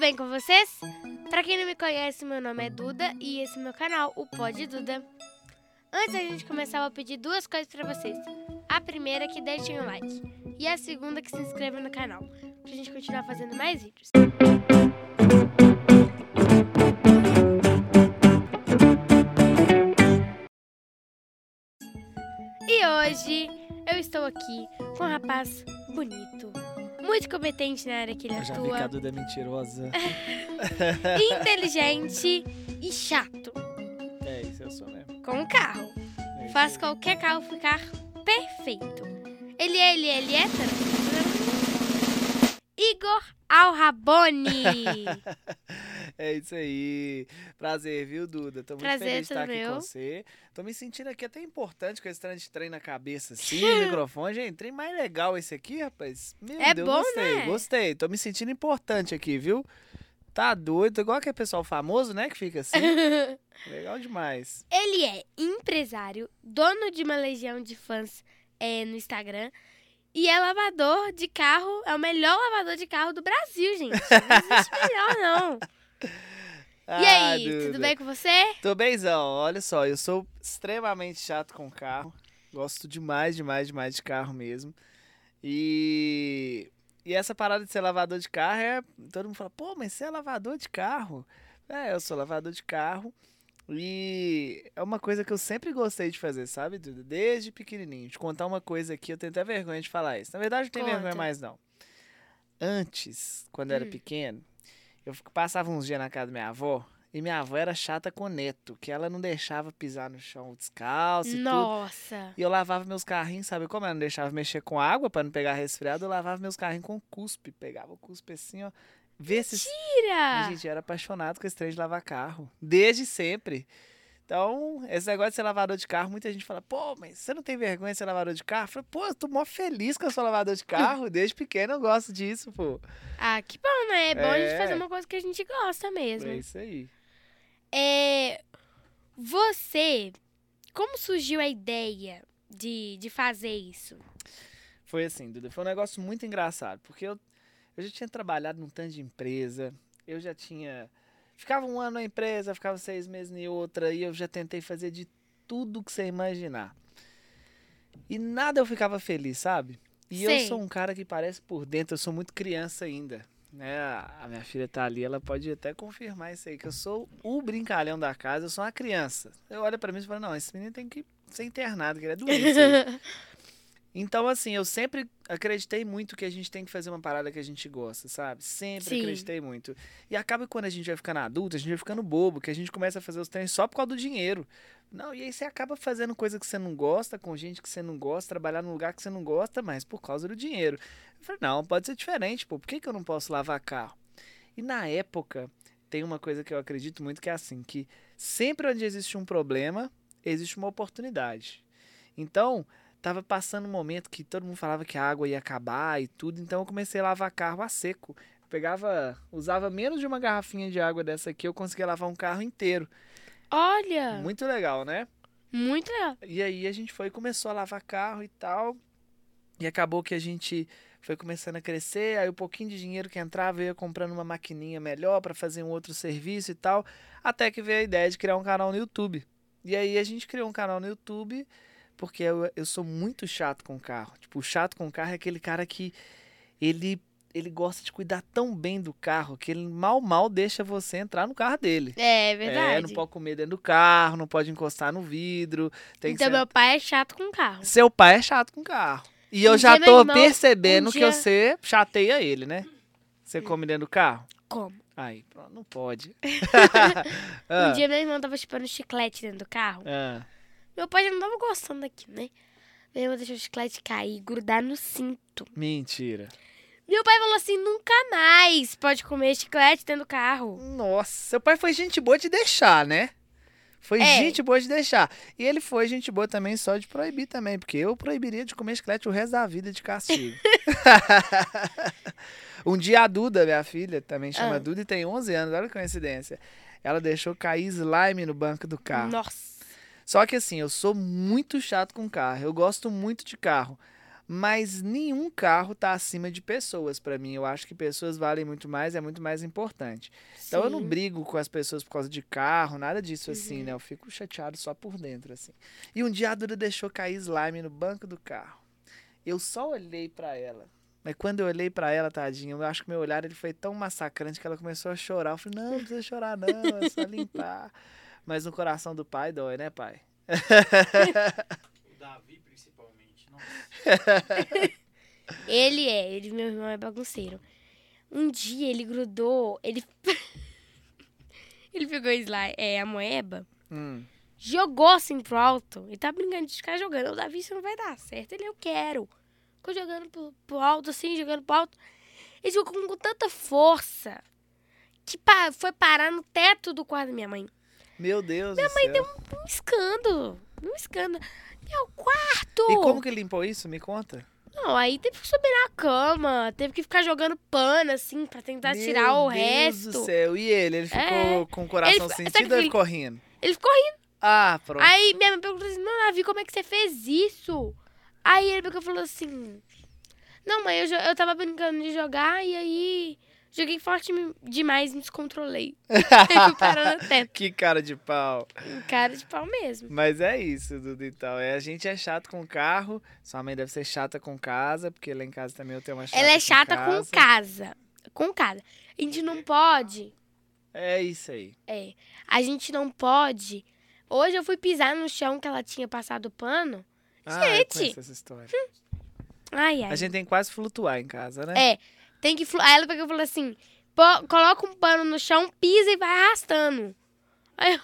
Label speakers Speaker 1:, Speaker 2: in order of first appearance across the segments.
Speaker 1: bem com vocês? Pra quem não me conhece, meu nome é Duda e esse é meu canal, o Pod Duda. Antes da gente começar, eu vou pedir duas coisas pra vocês. A primeira é que deixem o like e a segunda é que se inscrevam no canal, pra gente continuar fazendo mais vídeos. E hoje eu estou aqui com um rapaz bonito, muito competente na área que ele
Speaker 2: Eu já vi que a
Speaker 1: atua,
Speaker 2: Duda é mentirosa.
Speaker 1: inteligente e chato,
Speaker 2: é, isso eu sou mesmo.
Speaker 1: com um carro.
Speaker 2: É
Speaker 1: Faz qualquer carro ficar perfeito. Ele é, ele é, ele é? Igor Alraboni.
Speaker 2: É isso aí. Prazer, viu, Duda? Tô muito
Speaker 1: Prazer,
Speaker 2: feliz de estar aqui
Speaker 1: meu.
Speaker 2: com você. Tô me sentindo aqui até importante com esse trem de trem na cabeça, assim, microfone. Gente, trem mais legal esse aqui, rapaz. Meu
Speaker 1: É
Speaker 2: Deus,
Speaker 1: bom,
Speaker 2: gostei,
Speaker 1: né?
Speaker 2: gostei. Tô me sentindo importante aqui, viu? Tá doido, igual aquele pessoal famoso, né, que fica assim. legal demais.
Speaker 1: ele é empresário, dono de uma legião de fãs é, no Instagram. E é lavador de carro, é o melhor lavador de carro do Brasil, gente. Não existe melhor, não. E
Speaker 2: Ah,
Speaker 1: aí, tudo
Speaker 2: Duda.
Speaker 1: bem com você?
Speaker 2: Tô bemzão, olha só, eu sou extremamente chato com carro. Gosto demais, demais, demais de carro mesmo. E, e essa parada de ser lavador de carro é. Todo mundo fala, pô, mas você é lavador de carro? É, eu sou lavador de carro. E é uma coisa que eu sempre gostei de fazer, sabe, Duda? Desde pequenininho. Te contar uma coisa aqui, eu tenho até vergonha de falar isso. Na verdade, não tenho vergonha
Speaker 1: Conta.
Speaker 2: mais, não. Antes, quando eu era
Speaker 1: Hum.
Speaker 2: pequeno, eu passava uns dias na casa da minha avó. E minha avó era chata com o neto, que ela não deixava pisar no chão descalço e tudo.
Speaker 1: Nossa.
Speaker 2: E eu lavava meus carrinhos, sabe como? Ela não deixava mexer com água pra não pegar resfriado. Eu lavava meus carrinhos com cuspe. Pegava o cuspe assim, ó. Vê se.
Speaker 1: Tira!
Speaker 2: Gente, eu era apaixonado com esse trem de lavar carro. Desde sempre. Então, esse negócio de ser lavador de carro, muita gente fala, pô, mas você não tem vergonha de ser lavador de carro? Eu falei, pô, eu tô mó feliz que eu sou lavador de carro. Desde pequeno eu gosto disso, pô.
Speaker 1: Ah, que bom, né? É bom a gente
Speaker 2: É.
Speaker 1: fazer uma coisa que a gente gosta mesmo.
Speaker 2: É isso aí.
Speaker 1: É, você, como surgiu a ideia de, de fazer isso?
Speaker 2: Foi assim, Duda, foi um negócio muito engraçado, porque eu, eu já tinha trabalhado num tanto de empresa, eu já tinha. Ficava um ano na empresa, ficava seis meses em outra, e eu já tentei fazer de tudo que você imaginar. E nada eu ficava feliz, sabe? E eu
Speaker 1: Sei.
Speaker 2: sou um cara que parece por dentro, eu sou muito criança ainda. Né? A minha filha tá ali, ela pode até confirmar isso aí, que eu sou o brincalhão da casa, eu sou uma criança. Eu olho pra mim e falo, não, esse menino tem que ser internado, que ele é doente. isso aí." Então, assim, eu sempre acreditei muito que a gente tem que fazer uma parada que a gente gosta, sabe? Sempre
Speaker 1: Sim.
Speaker 2: acreditei muito. E acaba que quando a gente vai ficando adulto, a gente vai ficando bobo, que a gente começa a fazer os treinos só por causa do dinheiro. Não, e aí você acaba fazendo coisa que você não gosta, com gente que você não gosta, trabalhar num lugar que você não gosta, mas por causa do dinheiro. Eu falei, não, pode ser diferente, pô. Por que, que eu não posso lavar carro? E na época, tem uma coisa que eu acredito muito que é assim, que sempre onde existe um problema, existe uma oportunidade. Então, tava passando um momento que todo mundo falava que a água ia acabar e tudo, então eu comecei a lavar carro a seco. Eu pegava, usava menos de uma garrafinha de água dessa aqui, eu conseguia lavar um carro inteiro.
Speaker 1: Olha,
Speaker 2: Muito legal, né?
Speaker 1: muito legal.
Speaker 2: E aí a gente foi e começou a lavar carro e tal. E acabou que a gente foi começando a crescer, aí o pouquinho de dinheiro que entrava eu ia comprando uma maquininha melhor para fazer um outro serviço e tal, até que veio a ideia de criar um canal no YouTube. E aí a gente criou um canal no YouTube porque eu, eu sou muito chato com carro. Tipo, o chato com carro é aquele cara que ele ele gosta de cuidar tão bem do carro que ele mal mal deixa você entrar no carro dele.
Speaker 1: É
Speaker 2: É,
Speaker 1: verdade.
Speaker 2: não pode comer dentro do carro, não pode encostar no vidro. Tem que
Speaker 1: então,
Speaker 2: ser...
Speaker 1: meu pai é chato com carro.
Speaker 2: Seu pai é chato com carro. E eu
Speaker 1: Um
Speaker 2: já tô
Speaker 1: irmão-
Speaker 2: percebendo
Speaker 1: um
Speaker 2: que
Speaker 1: dia-
Speaker 2: você chateia ele, né? Você come dentro do carro?
Speaker 1: Como?
Speaker 2: Aí, pronto, não pode.
Speaker 1: Um
Speaker 2: ah,
Speaker 1: dia meu irmão tava chupando chiclete dentro do carro.
Speaker 2: ah.
Speaker 1: Meu pai já não tava gostando daquilo, né? Meu irmão deixou o chiclete cair, grudar no cinto.
Speaker 2: Mentira.
Speaker 1: Meu pai falou assim: nunca mais pode comer chiclete dentro do carro.
Speaker 2: Nossa, seu pai foi gente boa de deixar, né? Foi
Speaker 1: É.
Speaker 2: gente boa de deixar. E ele foi gente boa também só de proibir também, porque eu proibiria de comer chiclete o resto da vida de castigo. um dia a Duda, minha filha, também chama
Speaker 1: Ah.
Speaker 2: Duda e tem 11 anos, olha que coincidência. Ela deixou cair slime no banco do carro.
Speaker 1: Nossa.
Speaker 2: Só que assim, eu sou muito chato com carro. Eu gosto muito de carro. Mas nenhum carro tá acima de pessoas para mim. Eu acho que pessoas valem muito mais, é muito mais importante. Então eu não
Speaker 1: Sim.
Speaker 2: brigo com as pessoas por causa de carro, nada disso assim,
Speaker 1: Uhum.
Speaker 2: né? Eu fico chateado só por dentro, assim. E um dia a Duda deixou cair slime no banco do carro. Eu só olhei pra ela. Mas quando eu olhei pra ela, tadinha, eu acho que meu olhar ele foi tão massacrante que ela começou a chorar. Eu falei, não, não precisa chorar não, é só limpar. Mas no coração do pai dói, né, pai?
Speaker 3: O Davi, principalmente.
Speaker 1: Ele é, ele meu irmão é bagunceiro. Um dia ele grudou, ele ele pegou slime, é, a moeba,
Speaker 2: Hum.
Speaker 1: jogou assim pro alto e tá brincando de ficar jogando. O Davi, isso não vai dar certo. Ele, eu quero. Ficou jogando pro, pro alto, assim, jogando pro alto. Ele jogou com, com tanta força que pa- foi parar no teto do quarto da minha mãe.
Speaker 2: Meu Deus Minha mãe deu
Speaker 1: Um escândalo. Um escândalo. Meu quarto!
Speaker 2: E como que ele limpou isso? Me conta.
Speaker 1: Não, aí teve que subir na cama, teve que ficar jogando pano, assim, pra tentar
Speaker 2: Meu
Speaker 1: tirar o
Speaker 2: Deus
Speaker 1: resto.
Speaker 2: do céu. E ele? Ele ficou
Speaker 1: É.
Speaker 2: com o coração
Speaker 1: Ele
Speaker 2: sentido ou ele ficou rindo?
Speaker 1: Ele ficou rindo.
Speaker 2: Ah, pronto.
Speaker 1: Aí minha mãe perguntou assim, não, Davi, como é que você fez isso? Aí ele pegou e falou assim, não, mãe, eu, eu tava brincando de jogar e aí joguei forte demais e me descontrolei. no teto.
Speaker 2: Que cara de pau.
Speaker 1: Cara de pau mesmo.
Speaker 2: Mas é isso, Dudu, então. É, a gente é chato com carro. Sua mãe deve ser chata com casa, porque lá em casa também eu tenho uma chata
Speaker 1: Ela é
Speaker 2: com
Speaker 1: chata
Speaker 2: casa.
Speaker 1: com casa. Com casa. A gente não pode
Speaker 2: É isso aí.
Speaker 1: É, a gente não pode. Hoje eu fui pisar no chão que ela tinha passado pano.
Speaker 2: Ah,
Speaker 1: Gente!
Speaker 2: essa história.
Speaker 1: Ai, ai.
Speaker 2: A gente tem que quase flutuar em casa, né?
Speaker 1: É, tem que. Aí ela pegou e falou assim: "Pô, coloca um pano no chão, pisa e vai arrastando. Aí eu,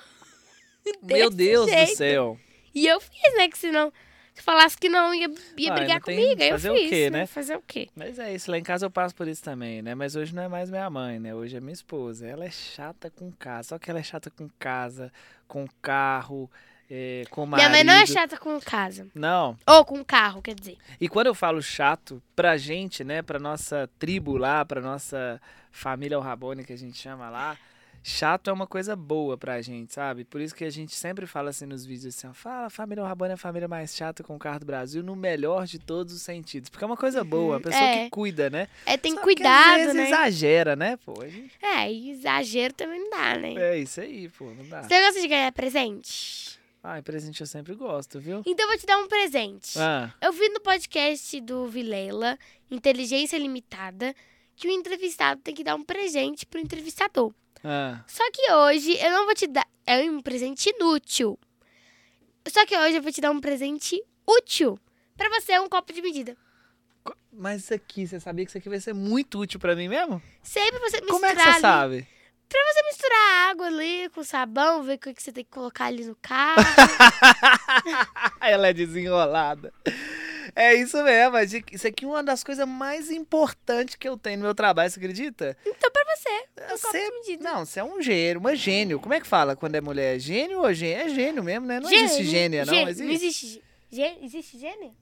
Speaker 2: Meu Deus
Speaker 1: jeito.
Speaker 2: do céu.
Speaker 1: E eu fiz, né? Que senão, se falasse que não ia, ia
Speaker 2: Ai,
Speaker 1: brigar
Speaker 2: não
Speaker 1: comigo, aí eu
Speaker 2: fazer o
Speaker 1: fiz.
Speaker 2: quê, né?
Speaker 1: Fazer o quê?
Speaker 2: Mas é isso, lá em casa eu passo por isso também, né? Mas hoje não é mais minha mãe, né? Hoje é minha esposa. Ela é chata com casa. Só que ela é chata com casa, com carro, é, com marido.
Speaker 1: Minha mãe não é chata com casa.
Speaker 2: Não.
Speaker 1: Ou com carro, quer dizer.
Speaker 2: E quando eu falo chato, pra gente, né? Pra nossa tribo lá, pra nossa família Rabone que a gente chama lá, chato é uma coisa boa pra gente, sabe? Por isso que a gente sempre fala assim nos vídeos assim, ó, fala, família Rabone é a família mais chata com o carro do Brasil, no melhor de todos os sentidos. Porque é uma coisa boa, a pessoa
Speaker 1: é.
Speaker 2: que cuida, né?
Speaker 1: É, tem
Speaker 2: Só que
Speaker 1: cuidado,
Speaker 2: às vezes
Speaker 1: né?
Speaker 2: exagera, né, pô? Gente-
Speaker 1: É, exagero também não dá, né?
Speaker 2: É isso aí, pô, não dá.
Speaker 1: Você gosta de ganhar presente?
Speaker 2: Ai, presente eu sempre gosto, viu?
Speaker 1: Então eu vou te dar um presente.
Speaker 2: Ah,
Speaker 1: Eu vi no podcast do Vilela, Inteligência Limitada, que o entrevistado tem que dar um presente pro entrevistador.
Speaker 2: ah.
Speaker 1: Só que hoje eu não vou te dar. É um presente inútil. Só que hoje eu vou te dar um presente útil. Pra você, é um copo de medida.
Speaker 2: Mas isso aqui, você sabia que isso aqui vai ser muito útil pra mim mesmo?
Speaker 1: Sempre você misturar
Speaker 2: Como é que você sabe?
Speaker 1: Pra você misturar água ali com sabão, ver o que você tem que colocar ali no carro.
Speaker 2: Ela é desenrolada. É isso mesmo. gente- Isso aqui é uma das coisas mais importantes que eu tenho no meu trabalho, você acredita?
Speaker 1: então, pra você, um
Speaker 2: Você-. Não, você é um gênio, uma gênio. Como é que fala quando é mulher? Gênio ou gênio? É gênio mesmo, né? Não existe gênia, não.
Speaker 1: Gênio,
Speaker 2: existe.
Speaker 1: Não existe. gê- Existe gênio?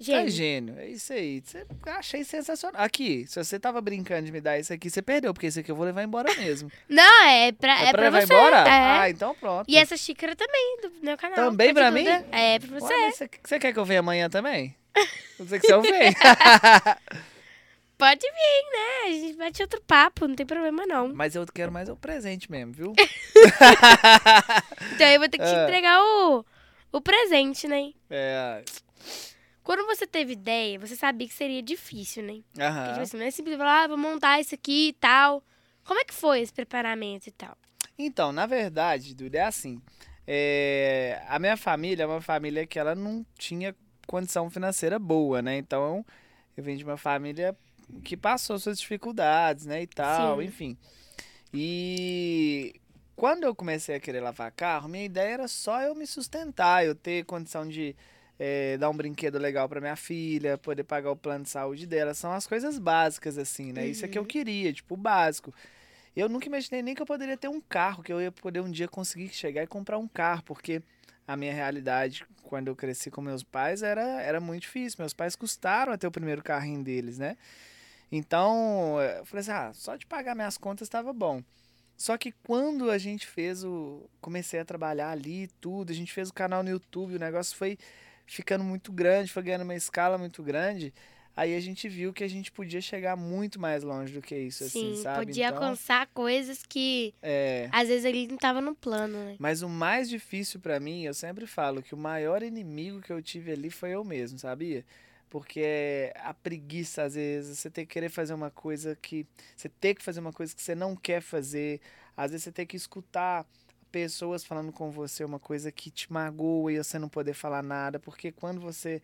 Speaker 3: Gênio.
Speaker 2: É
Speaker 1: Gênio.
Speaker 2: é isso aí. Você, achei sensacional. Aqui, se você tava brincando de me dar isso aqui, você perdeu, porque esse aqui eu vou levar embora mesmo.
Speaker 1: Não, é pra,
Speaker 2: É,
Speaker 1: é
Speaker 2: pra levar
Speaker 1: você.
Speaker 2: embora?
Speaker 1: É.
Speaker 2: Ah, então pronto.
Speaker 1: E essa xícara também, do meu canal.
Speaker 2: Também
Speaker 1: Pode
Speaker 2: pra mim?
Speaker 1: É, pra você.
Speaker 2: Você, você quer que eu venha amanhã também? Não sei que você venho.
Speaker 1: Pode vir, né? A gente bate outro papo, não tem problema não.
Speaker 2: Mas eu quero mais o presente mesmo, viu?
Speaker 1: Então eu vou ter que te
Speaker 2: É.
Speaker 1: entregar o, o presente, né?
Speaker 2: É.
Speaker 1: Quando você teve ideia, você sabia que seria difícil, né? Porque,
Speaker 2: Aham.
Speaker 1: tipo assim, não é simples falar, ah, vou montar isso aqui e tal. Como é que foi esse preparamento e tal?
Speaker 2: Então, na verdade, Duda, é assim. é, A minha família é uma família que ela não tinha condição financeira boa, né? Então, eu venho de uma família que passou suas dificuldades, né? E tal,
Speaker 1: Sim.
Speaker 2: enfim. E quando eu comecei a querer lavar carro, minha ideia era só eu me sustentar, eu ter condição de é, dar um brinquedo legal pra minha filha, poder pagar o plano de saúde dela. São as coisas básicas, assim, né? Isso é que eu
Speaker 1: Uhum.
Speaker 2: queria, tipo, o básico. Eu nunca imaginei nem que eu poderia ter um carro, que eu ia poder um dia conseguir chegar e comprar um carro, porque a minha realidade, quando eu cresci com meus pais, era, era muito difícil. Meus pais custaram a ter o primeiro carrinho deles, né? Então, eu falei assim, ah, só de pagar minhas contas estava bom. Só que quando a gente fez o. Comecei a trabalhar ali tudo, a gente fez o canal no YouTube, o negócio foi ficando muito grande, foi ganhando uma escala muito grande. Aí a gente viu que a gente podia chegar muito mais longe do que isso,
Speaker 1: Sim,
Speaker 2: assim, sabe?
Speaker 1: podia
Speaker 2: então,
Speaker 1: alcançar coisas que
Speaker 2: é,
Speaker 1: às vezes ele não tava no plano, né?
Speaker 2: Mas o mais difícil pra mim, eu sempre falo que o maior inimigo que eu tive ali foi eu mesmo, sabia? Porque é a preguiça, às vezes, você ter que querer fazer uma coisa que. Você ter que fazer uma coisa que você não quer fazer. Às vezes você tem que escutar pessoas falando com você uma coisa que te magoa e você não poder falar nada. Porque quando você.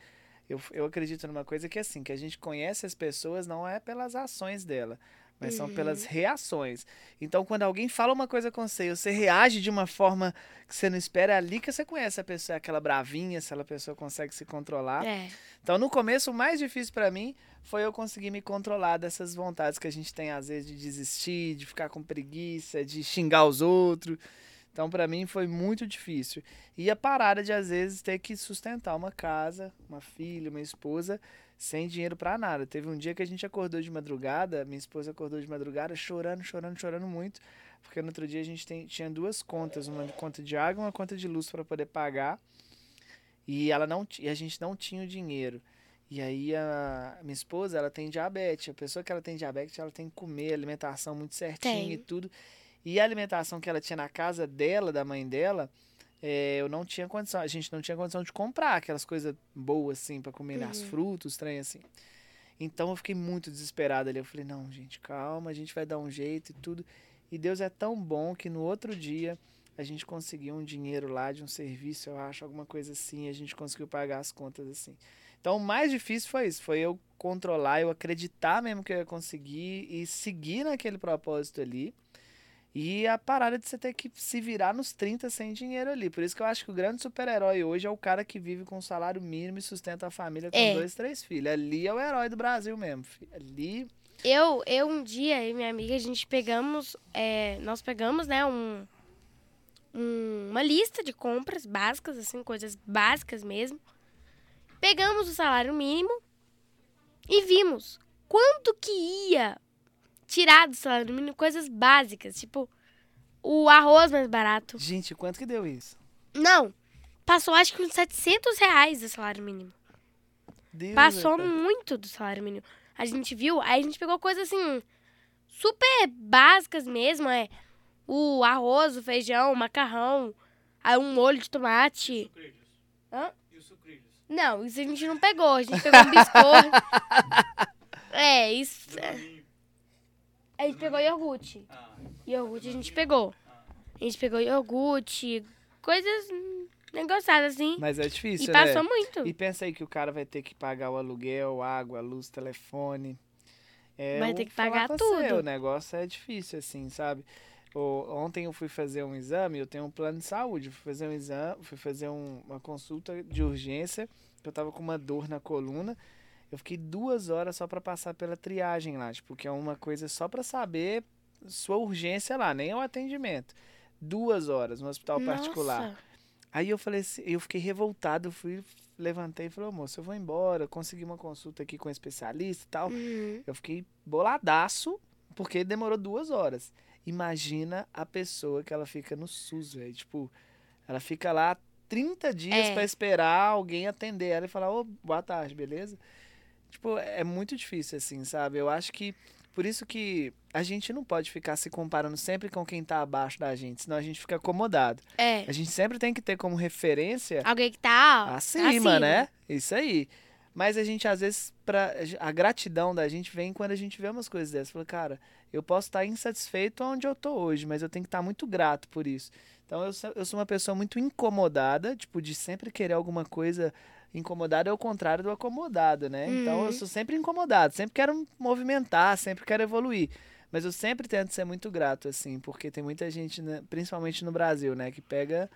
Speaker 2: Eu, eu acredito numa coisa que é assim, que a gente conhece as pessoas não é pelas ações dela, mas são
Speaker 1: Uhum.
Speaker 2: pelas reações. Então, quando alguém fala uma coisa com você e você reage de uma forma que você não espera, é ali que você conhece a pessoa, aquela bravinha, se aquela pessoa consegue se controlar.
Speaker 1: É.
Speaker 2: Então, no começo, o mais difícil pra mim foi eu conseguir me controlar dessas vontades que a gente tem, às vezes, de desistir, de ficar com preguiça, de xingar os outros. Então, pra mim, foi muito difícil. E a parada de, às vezes, ter que sustentar uma casa, uma filha, uma esposa, sem dinheiro pra nada. Teve um dia que a gente acordou de madrugada, minha esposa acordou de madrugada chorando, chorando, chorando muito, porque no outro dia a gente tem- tinha duas contas, uma conta de água e uma conta de luz para poder pagar. E ela não e a gente não tinha o dinheiro. E aí a minha esposa, ela tem diabetes. A pessoa que ela tem diabetes, ela tem que comer alimentação muito certinha
Speaker 1: Tem.
Speaker 2: e tudo. E a alimentação que ela tinha na casa dela, da mãe dela, é, eu não tinha condição. A gente não tinha condição de comprar aquelas coisas boas assim para comer, né? as
Speaker 1: Uhum.
Speaker 2: frutas, trem assim. Então eu fiquei muito desesperado ali. Eu falei, não, gente, calma, a gente vai dar um jeito e tudo. E Deus é tão bom que no outro dia a gente conseguiu um dinheiro lá de um serviço, eu acho, alguma coisa assim, e a gente conseguiu pagar as contas assim. Então o mais difícil foi isso, foi eu controlar, eu acreditar mesmo que eu ia conseguir e seguir naquele propósito ali. E a parada de você ter que se virar nos 30 sem dinheiro ali. Por isso que eu acho que o grande super-herói hoje é o cara que vive com um salário mínimo e sustenta a família com
Speaker 1: É.
Speaker 2: dois, três filhos. Ali é o herói do Brasil mesmo. filho. Ali.
Speaker 1: Eu, eu um dia, e minha amiga, a gente pegamos, é, nós pegamos, né, um, um- uma lista de compras básicas, assim, coisas básicas mesmo. Pegamos o salário mínimo e vimos quanto que ia tirar do salário mínimo coisas básicas, tipo o arroz mais barato.
Speaker 2: Gente, quanto que deu isso?
Speaker 1: Não, passou acho que uns 700 reais do salário mínimo.
Speaker 2: Deus,
Speaker 1: Passou muito do salário mínimo. A gente viu, aí a gente pegou coisas assim, super básicas mesmo, é o arroz, o feijão, o macarrão, aí um molho de tomate. Hã?
Speaker 3: E os sucrilhos?
Speaker 1: Não, isso a gente não pegou, a gente pegou um biscoito. é, isso. A gente pegou iogurte. Iogurte a gente pegou. A gente pegou iogurte, coisas negociadas assim.
Speaker 2: Mas é difícil,
Speaker 1: E
Speaker 2: né?
Speaker 1: passou muito.
Speaker 2: E pensa aí que o cara vai ter que pagar o aluguel, água, luz, telefone. É
Speaker 1: Vai ter que pagar
Speaker 2: com você,
Speaker 1: tudo.
Speaker 2: O negócio é difícil, assim, sabe? O- ontem eu fui fazer um exame, eu tenho um plano de saúde. Fui fazer um exame, fui fazer um- uma consulta de urgência, eu tava com uma dor na coluna. Eu fiquei duas horas só pra passar pela triagem lá, tipo, que é uma coisa só pra saber sua urgência lá, nem é o atendimento. Duas horas no hospital particular.
Speaker 1: Nossa.
Speaker 2: Aí eu falei assim, eu fiquei revoltado, eu fui, levantei e falei, moço, eu vou embora, consegui uma consulta aqui com um especialista e tal.
Speaker 1: Uhum.
Speaker 2: Eu fiquei boladaço, porque demorou duas horas. Imagina a pessoa que ela fica no SUS, velho. Tipo, ela fica lá 30 dias
Speaker 1: É.
Speaker 2: pra esperar alguém atender ela e falar, ô, boa tarde, beleza? Tipo, é muito difícil, assim, sabe? Eu acho que. Por isso que a gente não pode ficar se comparando sempre com quem tá abaixo da gente, senão a gente fica acomodado.
Speaker 1: É.
Speaker 2: A gente sempre tem que ter como referência
Speaker 1: Alguém que tá
Speaker 2: acima, né? Isso aí. Mas a gente, às vezes, pra, a gratidão da gente vem quando a gente vê umas coisas dessas. Fala, cara, eu posso estar insatisfeito onde eu tô hoje, mas eu tenho que estar muito grato por isso. Então, eu sou, eu sou uma pessoa muito incomodada, tipo, de sempre querer alguma coisa. Incomodado é o contrário do acomodado, né? Então, eu
Speaker 1: Uhum.
Speaker 2: sou sempre incomodado, sempre quero movimentar, sempre quero evoluir. Mas eu sempre tento ser muito grato, assim, porque tem muita gente, né, principalmente no Brasil, né, que pega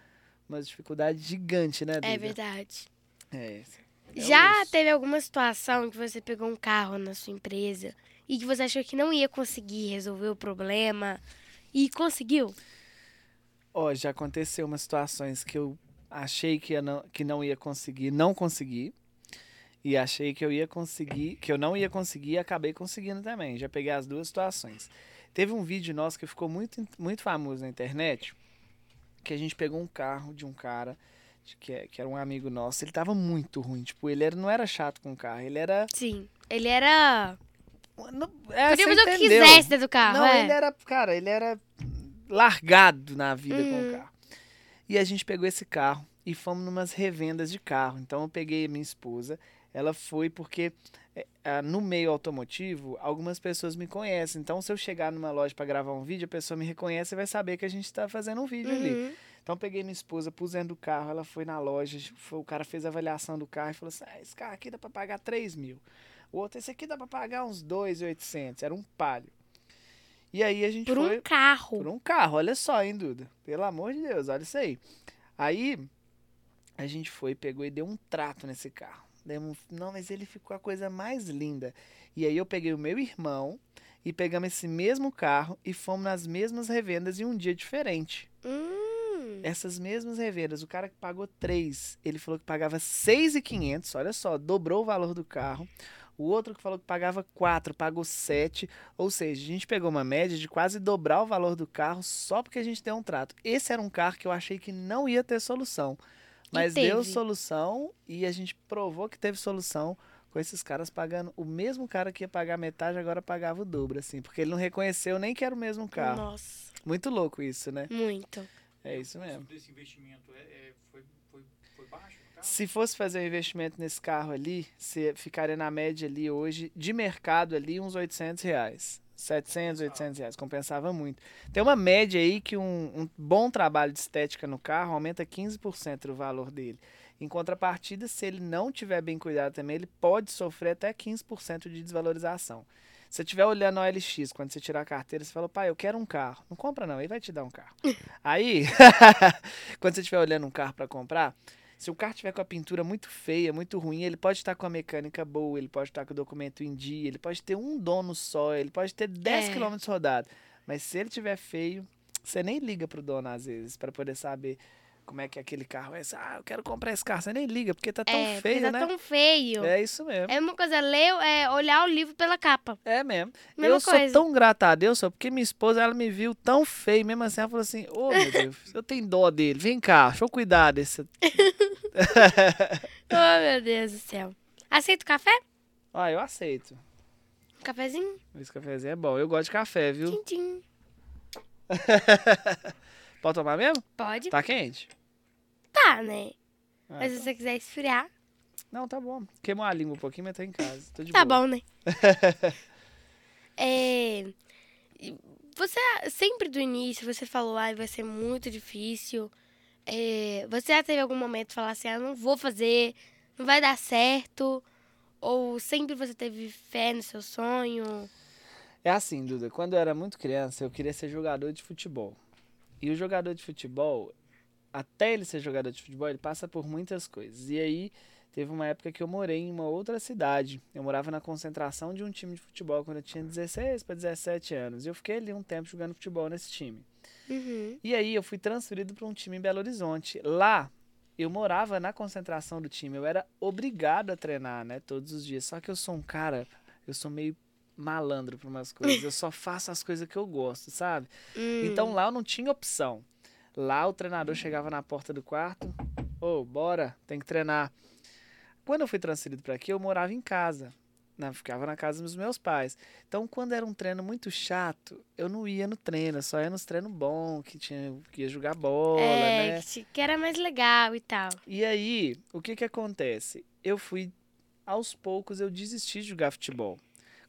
Speaker 2: umas dificuldades gigantes, né,
Speaker 1: É
Speaker 2: Duda?
Speaker 1: verdade.
Speaker 2: É, é
Speaker 1: Já
Speaker 2: osso.
Speaker 1: teve alguma situação que você pegou um carro na sua empresa e que você achou que não ia conseguir resolver o problema e conseguiu?
Speaker 2: Ó, já aconteceu umas situações que eu achei que, não, que não ia conseguir, não consegui. E achei que eu ia conseguir, que eu não ia conseguir e acabei conseguindo também. Já peguei as duas situações. Teve um vídeo nosso que ficou muito, muito famoso na internet, que a gente pegou um carro de um cara que, é- que era um amigo nosso, ele tava muito ruim. Tipo, ele era, não era chato com o carro, ele era.
Speaker 1: Sim. Ele era.
Speaker 2: Não, é,
Speaker 1: Podia fazer o que quisesse dentro do carro,
Speaker 2: Não,
Speaker 1: é.
Speaker 2: ele era, cara, ele era largado na vida com
Speaker 1: Uhum.
Speaker 2: o carro. E a gente pegou esse carro e fomos numas revendas de carro. Então eu peguei a minha esposa, ela foi porque ah, no meio automotivo, algumas pessoas me conhecem. Então se eu chegar numa loja para gravar um vídeo, a pessoa me reconhece e vai saber que a gente tá fazendo um vídeo ali.
Speaker 1: Uhum.
Speaker 2: Então eu peguei minha esposa, pus dentro do carro, ela foi na loja, foi- o cara fez a avaliação do carro e falou assim: ah, esse carro aqui dá pra pagar 3 mil. O outro, esse aqui dá pra pagar uns 2,800. Era um palio. E aí a gente
Speaker 1: Por
Speaker 2: foi
Speaker 1: um carro.
Speaker 2: por um carro, olha só, hein, Duda? Pelo amor de Deus, olha isso aí. Aí a gente foi, pegou e deu um trato nesse carro. Demos- Não, mas ele ficou a coisa mais linda. E aí eu peguei o meu irmão e pegamos esse mesmo carro e fomos nas mesmas revendas em um dia diferente.
Speaker 1: Hum.
Speaker 2: Essas mesmas revendas, o cara que pagou 3, ele falou que pagava 6,500, olha só, dobrou o valor do carro. O outro que falou que pagava 4, pagou 7. Ou seja, a gente pegou uma média de quase dobrar o valor do carro só porque a gente deu um trato. Esse era um carro que eu achei que não ia ter solução. Mas deu solução e a gente provou que teve solução com esses caras pagando. O mesmo cara que ia pagar metade agora pagava o dobro, assim. Porque ele não reconheceu nem que era o mesmo carro.
Speaker 1: Nossa,
Speaker 2: Muito louco isso, né?
Speaker 1: muito.
Speaker 2: É isso mesmo.
Speaker 3: Desse investimento é, é- foi, foi, foi baixo?
Speaker 2: Se fosse fazer um investimento nesse carro ali, você ficaria na média ali hoje, de mercado ali, uns 800 reais. 700, 800 reais. Compensava muito. Tem uma média aí que um, um bom trabalho de estética no carro aumenta 15% o valor dele. Em contrapartida, se ele não tiver bem cuidado também, ele pode sofrer até 15% de desvalorização. Se você estiver olhando a OLX, quando você tirar a carteira, você fala, pai, eu quero um carro. Não compra não, ele vai te dar um carro. aí, quando você estiver olhando um carro para comprar, se o carro tiver com a pintura muito feia, muito ruim, ele pode estar com a mecânica boa, ele pode estar com o documento em dia, ele pode ter um dono só, ele pode ter 10
Speaker 1: É.
Speaker 2: km rodados. Mas se ele tiver feio, você nem liga pro dono às vezes, para poder saber como é que aquele carro é. Ah, eu quero comprar esse carro. Você nem liga, porque tá tão
Speaker 1: é,
Speaker 2: feio,
Speaker 1: tá
Speaker 2: né?
Speaker 1: tão feio. É.
Speaker 2: É isso mesmo.
Speaker 1: uma coisa ler, é olhar o livro pela capa.
Speaker 2: É mesmo.
Speaker 1: Mesma
Speaker 2: eu
Speaker 1: coisa.
Speaker 2: sou tão grato a Deus, só porque minha esposa, ela me viu tão feio, mesmo assim, ela falou assim, ô meu Deus, eu tenho dó dele, vem cá, deixa eu cuidar desse...
Speaker 1: Oh, meu Deus do céu. Aceita o café?
Speaker 2: ah, eu aceito.
Speaker 1: Um cafezinho?
Speaker 2: Esse cafezinho é bom, eu gosto de café, viu?
Speaker 1: Tchim, tchim.
Speaker 2: Pode tomar mesmo?
Speaker 1: Pode?
Speaker 2: Tá quente?
Speaker 1: Tá, né?
Speaker 2: Ah,
Speaker 1: Mas se você quiser esfriar,
Speaker 2: Não, tá bom. Queimou a língua um pouquinho, mas tá em casa.
Speaker 1: Tá
Speaker 2: boa.
Speaker 1: bom, né? é... Você, sempre do início, você falou, ai, vai ser muito difícil. É, Você já teve algum momento de falar assim, ah, não vou fazer, não vai dar certo? Ou sempre você teve fé no seu sonho?
Speaker 2: É assim, Duda, quando eu era muito criança, eu queria ser jogador de futebol. E o jogador de futebol, até ele ser jogador de futebol, ele passa por muitas coisas. E aí, teve uma época que eu morei em uma outra cidade. Eu morava na concentração de um time de futebol quando eu tinha 16 para 17 anos. E eu fiquei ali um tempo jogando futebol nesse time.
Speaker 1: Uhum.
Speaker 2: E aí eu fui transferido para um time em Belo Horizonte. Lá eu morava na concentração do time, eu era obrigado a treinar, né, todos os dias. Só que eu sou um cara, eu sou meio malandro para umas coisas. Eu só faço as coisas que eu gosto, sabe?
Speaker 1: Hum.
Speaker 2: Então lá eu não tinha opção. Lá o treinador chegava na porta do quarto, ô, bora, tem que treinar. Quando eu fui transferido para aqui, eu morava em casa. Né? Ficava na casa dos meus pais. Então, quando era um treino muito chato, eu não ia no treino, eu só ia nos treinos bons, que, tinha, que ia jogar bola,
Speaker 1: é,
Speaker 2: né?
Speaker 1: que era mais legal e tal.
Speaker 2: E aí, o que que acontece? Eu fui, aos poucos, eu desisti de jogar futebol.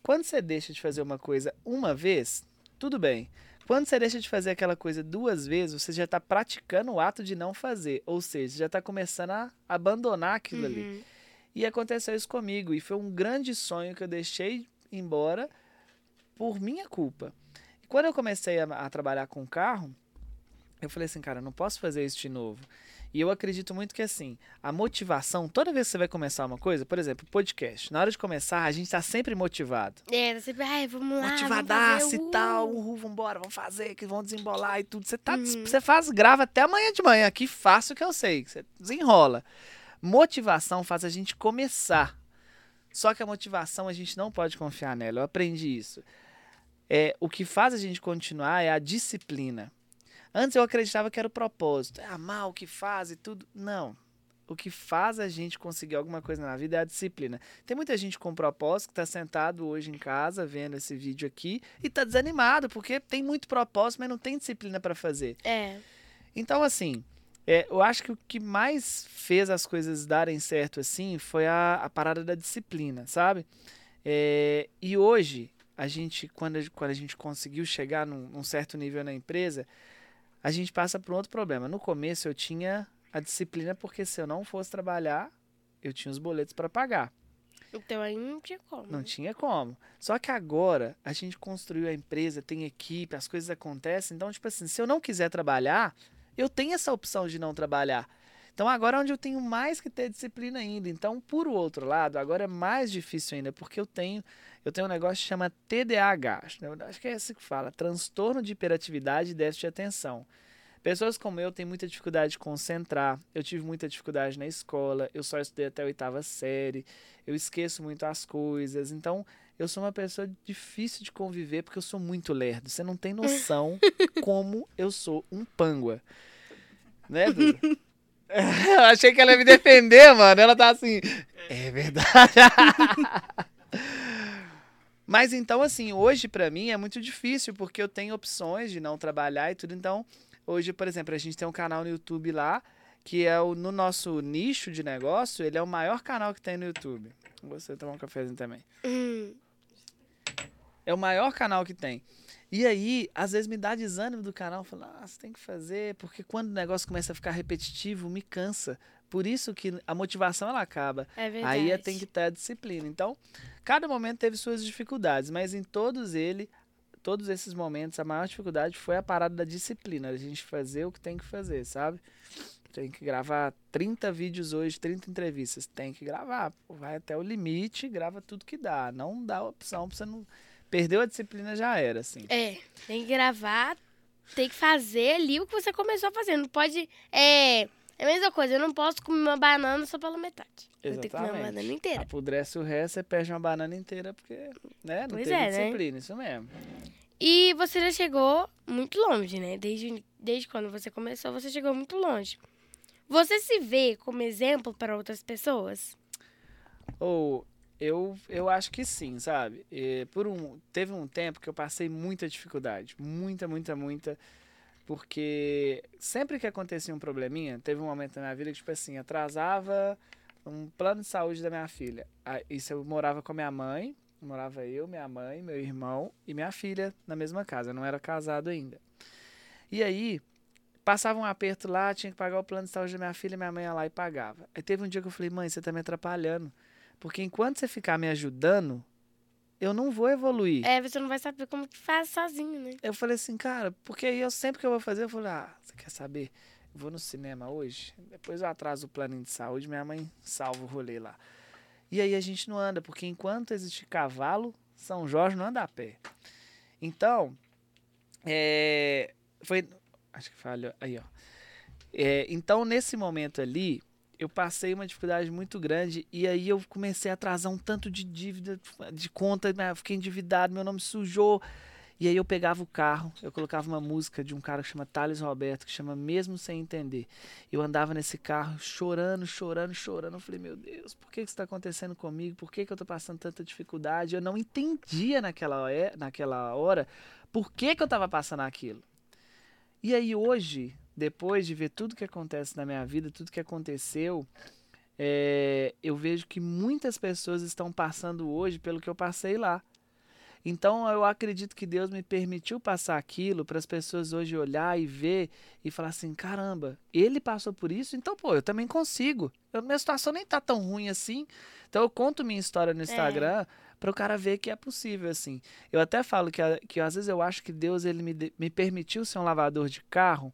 Speaker 2: Quando você deixa de fazer uma coisa uma vez, tudo bem. Quando você deixa de fazer aquela coisa duas vezes, você já está praticando o ato de não fazer. Ou seja, já está começando a abandonar aquilo ali.
Speaker 1: Uhum.
Speaker 2: E aconteceu isso comigo. E foi um grande sonho que eu deixei embora por minha culpa. E quando eu comecei a, a trabalhar com carro, eu falei assim, cara, eu não posso fazer isso de novo. E eu acredito muito que assim, a motivação, toda vez que você vai começar uma coisa, por exemplo, podcast, na hora de começar, a gente tá sempre motivado.
Speaker 1: É, tá sempre, ai, vamos lá. vamos
Speaker 2: Motivadaço
Speaker 1: fazer,
Speaker 2: e
Speaker 1: uh."
Speaker 2: tal, uhul, vambora, vamos fazer, que vão desembolar e tudo. Você tá,
Speaker 1: Uhum.
Speaker 2: você faz, grava até amanhã de manhã, que fácil que eu sei, que você desenrola. Motivação faz a gente começar. Só que a motivação a gente não pode confiar nela. Eu aprendi isso. É, o que faz a gente continuar é a disciplina. Antes eu acreditava que era o propósito, é amar o que faz e tudo. Não. o que faz a gente conseguir alguma coisa na vida é a disciplina. Tem muita gente com propósito que tá sentado hoje em casa vendo esse vídeo aqui e tá desanimado porque tem muito propósito, mas não tem disciplina para fazer.
Speaker 1: É.
Speaker 2: Então, assim, é, eu acho que o que mais fez as coisas darem certo assim foi a, a parada da disciplina, sabe? É, e hoje, a gente, quando a, quando a gente conseguiu chegar num, num certo nível na empresa, a gente passa por um outro problema. No começo eu tinha a disciplina porque se eu não fosse trabalhar, eu tinha os boletos para pagar.
Speaker 1: Então aí não tinha como.
Speaker 2: Não
Speaker 1: né?
Speaker 2: tinha como. Só que agora a gente construiu a empresa, tem equipe, as coisas acontecem. Então, tipo assim, se eu não quiser trabalhar, eu tenho essa opção de não trabalhar. Então agora é onde eu tenho mais que ter disciplina ainda. Então, por outro lado, agora é mais difícil ainda, porque eu tenho, eu tenho um negócio que chama TDAH. né? Acho que é esse que fala, transtorno de hiperatividade e déficit de atenção. Pessoas como eu têm muita dificuldade de concentrar. Eu tive muita dificuldade na escola. Eu só estudei até a oitava série. Eu esqueço muito as coisas. Então, eu sou uma pessoa difícil de conviver porque eu sou muito lerdo. Você não tem noção como eu sou um pangua. Né, Duda? Eu achei que ela ia me defender, mano. Ela tá assim. É verdade. Mas então, assim, hoje pra mim é muito difícil porque eu tenho opções de não trabalhar e tudo. Então, hoje, por exemplo, a gente tem um canal no YouTube lá que é o no nosso nicho de negócio, ele é o maior canal que tem no YouTube. Você tomar um cafezinho também.
Speaker 1: Hum,
Speaker 2: É o maior canal que tem. E aí, às vezes me dá desânimo do canal, falo, ah, você tem que fazer, porque quando o negócio começa a ficar repetitivo, me cansa. Por isso que a motivação ela acaba.
Speaker 1: é verdade.
Speaker 2: Aí tem que ter a disciplina. Então, cada momento teve suas dificuldades, mas em todos ele, todos esses momentos, a maior dificuldade foi a parada da disciplina, a gente fazer o que tem que fazer, sabe? Tem que gravar 30 vídeos hoje, 30 entrevistas. Tem que gravar. Vai até o limite, grava tudo que dá. Não dá opção pra você não. Perdeu a disciplina, já era, assim.
Speaker 1: É, tem que gravar, tem que fazer ali o que você começou a fazer. Não pode. É, é a mesma coisa, eu não posso comer uma banana só pela metade. Eu tenho que comer uma
Speaker 2: Exatamente.
Speaker 1: banana inteira.
Speaker 2: Apodrece o resto, você perde uma banana inteira, porque, né? Não
Speaker 1: Pois
Speaker 2: teve
Speaker 1: é, né?
Speaker 2: disciplina, isso mesmo.
Speaker 1: E você já chegou muito longe, né? Desde, desde quando você começou, você chegou muito longe. Você se vê como exemplo para outras pessoas?
Speaker 2: Ou eu, eu acho que sim, sabe? E por um, teve um tempo que eu passei muita dificuldade, muita, muita, muita, porque sempre que acontecia um probleminha, teve um momento na minha vida que tipo assim, atrasava um plano de saúde da minha filha. Isso eu morava com a minha mãe, morava eu, minha mãe, meu irmão e minha filha na mesma casa, eu não era casado ainda. E aí, passava um aperto lá, tinha que pagar o plano de saúde da minha filha, minha mãe ia lá e pagava. Aí teve um dia que eu falei, mãe, você tá me atrapalhando. Porque enquanto você ficar me ajudando, eu não vou evoluir.
Speaker 1: É, você não vai saber como que faz sozinho, né?
Speaker 2: Eu falei assim, cara, porque aí eu sempre que eu vou fazer, eu falei, ah, você quer saber? Eu vou no cinema hoje, depois eu atraso o planinho de saúde, minha mãe salva o rolê lá. E aí a gente não anda, porque enquanto existe cavalo, São Jorge não anda a pé. Então, é, foi. Acho que falhou. Aí, ó. É, então, nesse momento ali, eu passei uma dificuldade muito grande e aí eu comecei a atrasar um tanto de dívida, de conta, né? fiquei endividado, meu nome sujou. E aí eu pegava o carro, eu colocava uma música de um cara que chama Thales Roberto, que chama Mesmo Sem Entender. Eu andava nesse carro chorando, chorando, chorando. Eu falei, meu Deus, por que que isso está acontecendo comigo? Por que, que eu estou passando tanta dificuldade? Eu não entendia naquela, naquela hora por que, que eu estava passando aquilo. E aí hoje, depois de ver tudo que acontece na minha vida, tudo que aconteceu, é, eu vejo que muitas pessoas estão passando hoje pelo que eu passei lá. Então eu acredito que Deus me permitiu passar aquilo para as pessoas hoje olhar e ver e falar assim: caramba, ele passou por isso, então pô, eu também consigo. Eu, minha situação nem tá tão ruim assim. Então eu conto minha história no Instagram para o cara ver que é possível assim. Eu até falo que, que às vezes eu acho que Deus ele me, me permitiu ser um lavador de carro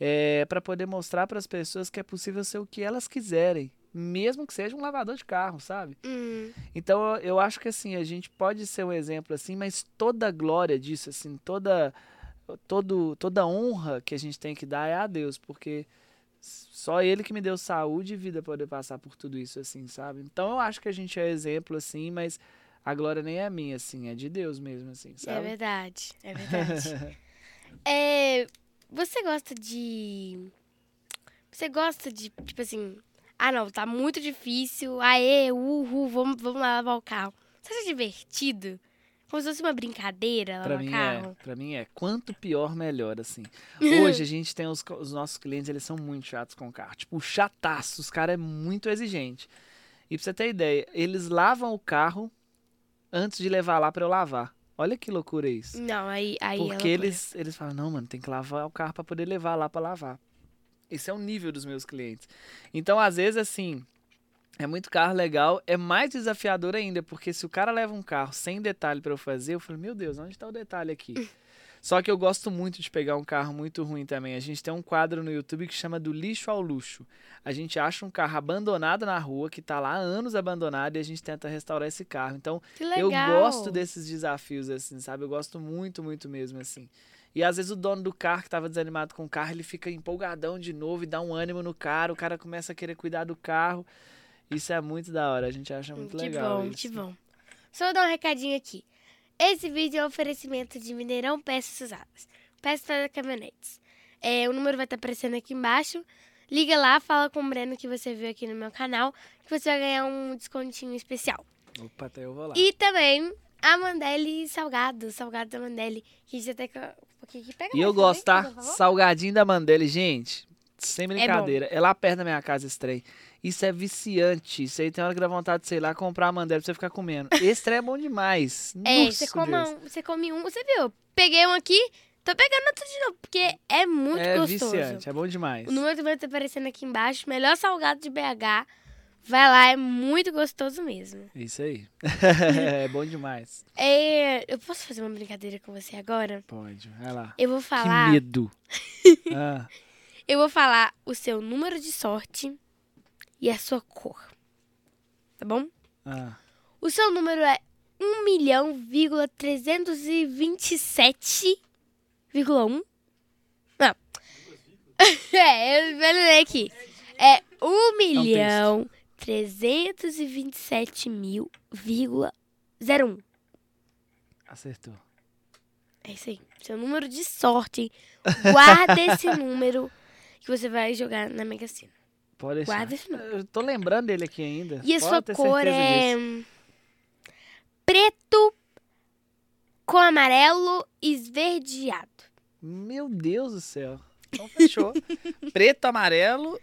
Speaker 2: é, para poder mostrar para as pessoas que é possível ser o que elas quiserem, mesmo que seja um lavador de carro, sabe?
Speaker 1: Hum,
Speaker 2: Então eu, eu acho que assim, a gente pode ser um exemplo assim, mas toda a glória disso, assim, toda, todo, toda a honra que a gente tem que dar é a Deus, porque só Ele que me deu saúde e vida para poder passar por tudo isso, assim, sabe? Então eu acho que a gente é exemplo, assim, mas a glória nem é minha, assim, é de Deus mesmo, assim,
Speaker 1: é
Speaker 2: sabe?
Speaker 1: verdade, é verdade. é, você gosta de... Você gosta de, tipo assim... Ah, não, tá muito difícil. Aê, uhul, vamos, vamos lá lavar o carro. Você acha divertido? Como se fosse uma brincadeira
Speaker 2: Pra
Speaker 1: lavar
Speaker 2: mim
Speaker 1: carro?
Speaker 2: é, para mim é quanto pior melhor assim. Hoje a gente tem os, os nossos clientes, eles são muito chatos com o carro, tipo chataço, os cara é muito exigente. E pra você ter ideia, eles lavam o carro antes de levar lá pra eu lavar. Olha que loucura isso.
Speaker 1: Não, aí, aí é
Speaker 2: Porque
Speaker 1: loucura.
Speaker 2: eles, eles falam, não, mano, tem que lavar o carro pra poder levar lá pra lavar. Esse é o nível dos meus clientes. Então, às vezes, assim, é muito carro legal, é mais desafiador ainda, porque se o cara leva um carro sem detalhe pra eu fazer, eu falo, meu Deus, onde tá o detalhe aqui? Só que eu gosto muito de pegar um carro muito ruim também. A gente tem um quadro no YouTube que chama Do Lixo ao Luxo. A gente acha um carro abandonado na rua, que tá lá há anos abandonado, e a gente tenta restaurar esse carro. Então,
Speaker 1: Que
Speaker 2: eu gosto desses desafios, assim, sabe? Eu gosto muito, muito mesmo, assim. E às vezes o dono do carro que tava desanimado com o carro, ele fica empolgadão de novo e dá um ânimo no cara, o cara começa a querer cuidar do carro. Isso é muito da hora, a gente acha muito
Speaker 1: que
Speaker 2: legal.
Speaker 1: bom,
Speaker 2: isso.
Speaker 1: que bom. Só vou dar um recadinho aqui. Esse vídeo é um oferecimento de Mineirão Peças Usadas. Peças para caminhonetes. É, o número vai estar aparecendo aqui embaixo. Liga lá, fala com o Breno que você viu aqui no meu canal, que você vai ganhar um descontinho especial.
Speaker 2: Opa, até eu vou lá.
Speaker 1: E também a Mandele Salgado, Salgado da Mandele, que gente até pouquinho aqui. Pega
Speaker 2: E eu gosto, tá? Salgadinho da Mandela, gente. Sem
Speaker 1: bom.
Speaker 2: brincadeira. É, lá perto da minha casa esse trem. Isso é viciante. Isso aí tem hora que dá vontade de, sei lá, comprar a Mandela pra você ficar comendo. Esse trem é bom demais.
Speaker 1: É,
Speaker 2: Nossa,
Speaker 1: você, come um, você come um, você viu? Peguei um aqui, tô pegando outro de novo, porque é muito
Speaker 2: É
Speaker 1: gostoso.
Speaker 2: viciante, é bom demais.
Speaker 1: O número vai estar aparecendo aqui embaixo. Melhor salgado de BH. Vai lá, é muito gostoso mesmo.
Speaker 2: Isso aí. é bom demais.
Speaker 1: É, eu posso fazer uma brincadeira com você agora?
Speaker 2: Pode, vai lá.
Speaker 1: Eu vou
Speaker 2: Que
Speaker 1: falar.
Speaker 2: medo. Ah,
Speaker 1: Eu vou falar o seu número de sorte e a sua cor. Tá bom?
Speaker 2: ah.
Speaker 1: O seu número é 1 milhão, 327,1. Não. é, eu vou ler aqui. É 1 milhão, 327.001.
Speaker 2: Acertou.
Speaker 1: É isso aí. Seu número de sorte. Guarda esse número que você vai jogar na Mega Sena.
Speaker 2: Pode deixar.
Speaker 1: Guarda esse número.
Speaker 2: Eu tô lembrando dele aqui ainda.
Speaker 1: E a sua cor é
Speaker 2: disso.
Speaker 1: preto com amarelo esverdeado.
Speaker 2: Meu Deus do céu. Então fechou. Preto, amarelo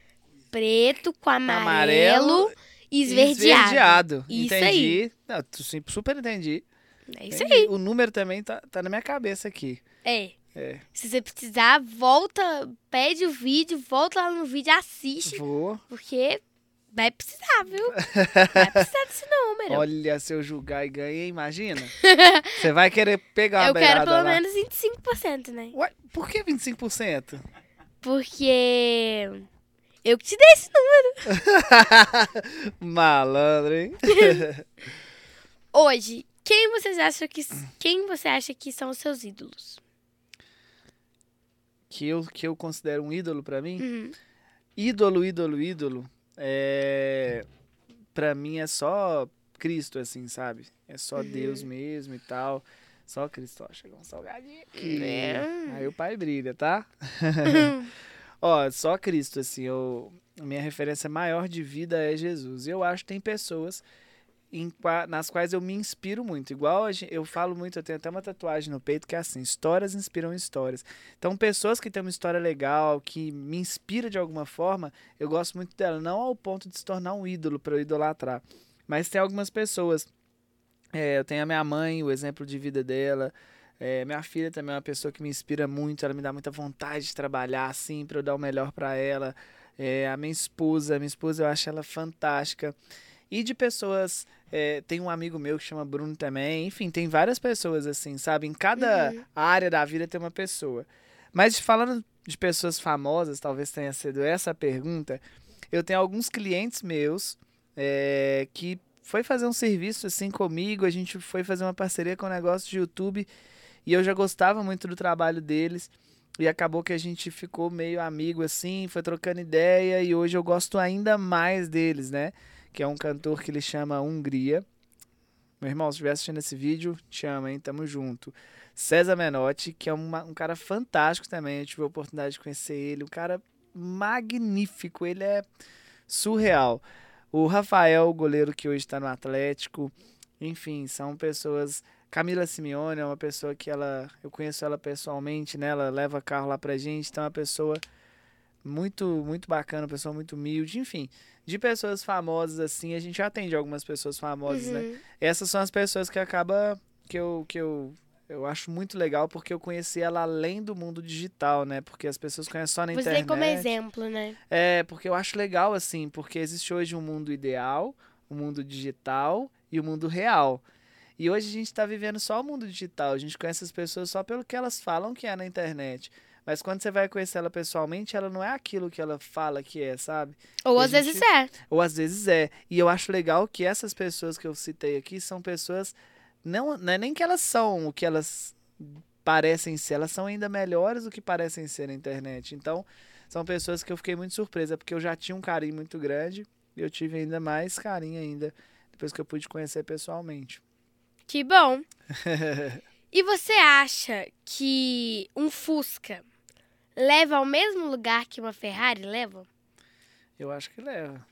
Speaker 1: Preto com amarelo,
Speaker 2: Amarelo
Speaker 1: esverdeado.
Speaker 2: esverdeado.
Speaker 1: Isso
Speaker 2: entendi. Não, tu sim- super entendi.
Speaker 1: É isso
Speaker 2: Entendi.
Speaker 1: aí.
Speaker 2: O número também tá, tá na minha cabeça aqui.
Speaker 1: É.
Speaker 2: É.
Speaker 1: Se você precisar, volta, pede o vídeo, volta lá no vídeo, assiste,
Speaker 2: Vou.
Speaker 1: porque vai precisar, viu? Vai precisar desse número.
Speaker 2: Olha, se eu julgar e ganhei, imagina. Você vai querer pegar uma
Speaker 1: Eu quero pelo
Speaker 2: lá.
Speaker 1: menos 25%, né?
Speaker 2: Ué, por que 25%?
Speaker 1: Porque eu que te dei esse número.
Speaker 2: Malandro, hein?
Speaker 1: Hoje, quem vocês acham que quem você acha que são os seus ídolos?
Speaker 2: Que, eu, que eu considero um ídolo pra mim.
Speaker 1: Uhum.
Speaker 2: ídolo, ídolo, ídolo, é... pra mim é só Cristo, assim, sabe? É só
Speaker 1: Uhum.
Speaker 2: Deus mesmo e tal. Só Cristo. Ó, chegou um salgadinho aqui.
Speaker 1: É.
Speaker 2: Aí o pai brilha, tá? Ó, só Cristo, assim, eu... a minha referência maior de vida é Jesus. Eu acho que tem pessoas em nas quais eu me inspiro muito. Igual eu falo muito, eu tenho até uma tatuagem no peito que é assim: histórias inspiram histórias. Então, pessoas que têm uma história legal, que me inspira de alguma forma, eu gosto muito dela. Não ao ponto de se tornar um ídolo para eu idolatrar. Mas tem algumas pessoas. É, eu tenho a minha mãe, o exemplo de vida dela. É, minha filha também é uma pessoa que me inspira muito, ela me dá muita vontade de trabalhar assim para eu dar o melhor para ela. É, a minha esposa, minha esposa eu acho ela fantástica. E de pessoas, é, tem um amigo meu que chama Bruno também, enfim, tem várias pessoas assim, sabe? Em cada
Speaker 1: Uhum.
Speaker 2: área da vida tem uma pessoa. Mas falando de pessoas famosas, talvez tenha sido essa a pergunta, eu tenho alguns clientes meus é, que foi fazer um serviço assim comigo, a gente foi fazer uma parceria com um negócio de YouTube e eu já gostava muito do trabalho deles. E acabou que a gente ficou meio amigo assim, foi trocando ideia e hoje eu gosto ainda mais deles, né? Que é um cantor que ele chama Hungria. Meu irmão, se estiver assistindo esse vídeo, te ama, hein? Tamo junto. César Menotti, que é uma- um cara fantástico também. Eu tive a oportunidade de conhecer ele. Um cara magnífico. Ele é surreal. O Rafael, o goleiro que hoje está no Atlético, enfim, são pessoas. Camila Simeone é uma pessoa que ela. Eu conheço ela pessoalmente, né? Ela leva carro lá pra gente, então é uma pessoa muito, muito bacana, uma pessoa muito humilde, enfim. De pessoas famosas, assim, a gente atende algumas pessoas famosas, né?
Speaker 1: Uhum.
Speaker 2: Essas são as pessoas que acaba. que eu. Que eu eu acho muito legal porque eu conheci ela além do mundo digital, né? Porque as pessoas conhecem só na
Speaker 1: Você
Speaker 2: internet.
Speaker 1: tem como exemplo, né?
Speaker 2: É, porque eu acho legal assim, porque existe hoje um mundo ideal, um mundo digital e o um mundo real. E hoje a gente está vivendo só o mundo digital, a gente conhece as pessoas só pelo que elas falam que é na internet. Mas quando você vai conhecer ela pessoalmente, ela não é aquilo que ela fala que é, sabe?
Speaker 1: Ou
Speaker 2: E
Speaker 1: às vezes
Speaker 2: gente-
Speaker 1: é.
Speaker 2: Ou às vezes é. E eu acho legal que essas pessoas que eu citei aqui são pessoas. Não, não é nem que elas são o que elas parecem ser, elas são ainda melhores do que parecem ser na internet. Então, são pessoas que eu fiquei muito surpresa, porque eu já tinha um carinho muito grande e eu tive ainda mais carinho ainda depois que eu pude conhecer pessoalmente.
Speaker 1: Que bom. E você acha que um Fusca leva ao mesmo lugar que uma Ferrari leva?
Speaker 2: Eu acho que leva.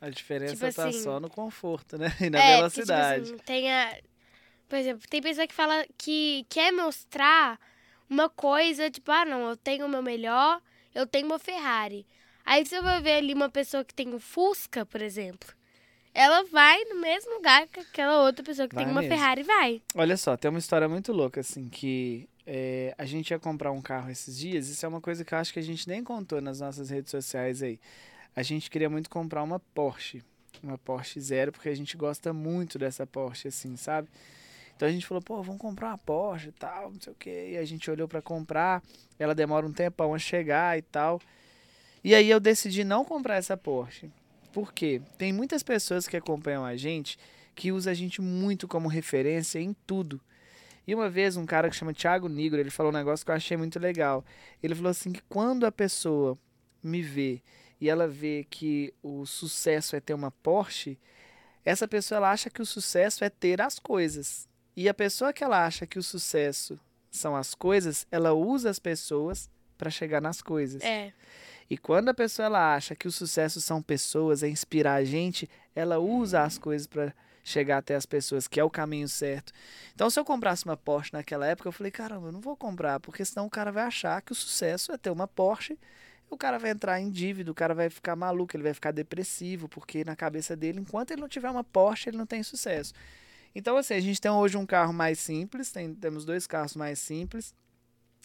Speaker 2: A diferença
Speaker 1: Tipo
Speaker 2: tá
Speaker 1: assim-
Speaker 2: só no conforto, né? E na
Speaker 1: é,
Speaker 2: velocidade.
Speaker 1: Porque, tipo assim, tem a... Por exemplo, tem pessoa que fala que quer mostrar uma coisa, tipo, ah, não, eu tenho o meu melhor, eu tenho uma Ferrari. Aí você vai ver ali uma pessoa que tem um Fusca, por exemplo. Ela vai no mesmo lugar que aquela outra pessoa que
Speaker 2: Vai
Speaker 1: tem uma
Speaker 2: mesmo.
Speaker 1: Ferrari vai.
Speaker 2: Olha só, tem uma história muito louca, assim, que é, a gente ia comprar um carro esses dias. Isso é uma coisa que eu acho que a gente nem contou nas nossas redes sociais aí. A gente queria muito comprar uma Porsche, uma Porsche Zero, porque a gente gosta muito dessa Porsche, assim, sabe? Então a gente falou, pô, vamos comprar uma Porsche e tal, não sei o quê. E a gente olhou pra comprar, ela demora um tempão a chegar e tal. E aí eu decidi não comprar essa Porsche. Por quê? Tem muitas pessoas que acompanham a gente que usa a gente muito como referência em tudo. E uma vez um cara que chama Thiago Nigro, ele falou um negócio que eu achei muito legal. Ele falou assim que quando a pessoa me vê e ela vê que o sucesso é ter uma Porsche, essa pessoa ela acha que o sucesso é ter as coisas. E a pessoa que ela acha que o sucesso são as coisas, ela usa as pessoas para chegar nas coisas.
Speaker 1: É.
Speaker 2: E quando a pessoa ela acha que o sucesso são pessoas, é inspirar a gente, ela usa as coisas para chegar até as pessoas, que é o caminho certo. Então, se eu comprasse uma Porsche naquela época, eu falei, caramba, eu não vou comprar, porque senão o cara vai achar que o sucesso é ter uma Porsche. O cara vai entrar em dívida, o cara vai ficar maluco, ele vai ficar depressivo, porque na cabeça dele, enquanto ele não tiver uma Porsche, ele não tem sucesso. Então, assim, a gente tem hoje um carro mais simples, tem- temos dois carros mais simples,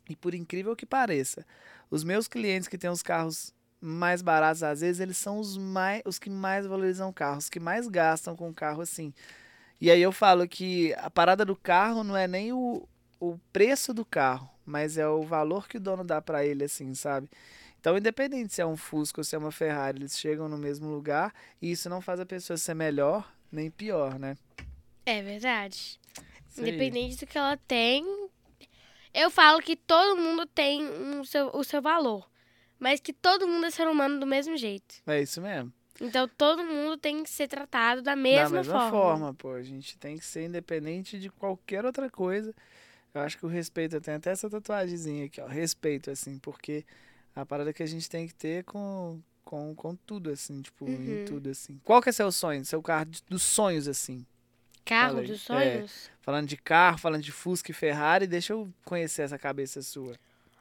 Speaker 2: e por incrível que pareça, os meus clientes que têm os carros mais baratos, às vezes, eles são os, mais, os que mais valorizam o carro, os que mais gastam com o carro assim. E aí eu falo que a parada do carro não é nem o, o preço do carro, mas é o valor que o dono dá pra ele, assim, sabe? Então, independente se é um Fusca ou se é uma Ferrari, eles chegam no mesmo lugar e isso não faz a pessoa ser melhor nem pior, né?
Speaker 1: É verdade. Independente do que ela tem, eu falo que todo mundo tem um seu, o seu valor. Mas que todo mundo é ser humano do mesmo jeito.
Speaker 2: É isso mesmo.
Speaker 1: Então todo mundo tem que ser tratado da mesma,
Speaker 2: da mesma
Speaker 1: forma.
Speaker 2: forma, pô. A gente tem que ser independente de qualquer outra coisa. Eu acho que o respeito, eu tenho até essa tatuagemzinha aqui, ó. Respeito, assim, porque a parada que a gente tem que ter com, com, com tudo, assim, tipo, em
Speaker 1: Uhum.
Speaker 2: tudo, assim. Qual que é seu sonho? Seu carro de- dos sonhos, assim?
Speaker 1: Carro
Speaker 2: Fala aí.
Speaker 1: dos sonhos?
Speaker 2: Falando de carro, falando de Fusca e Ferrari, deixa eu conhecer essa cabeça sua.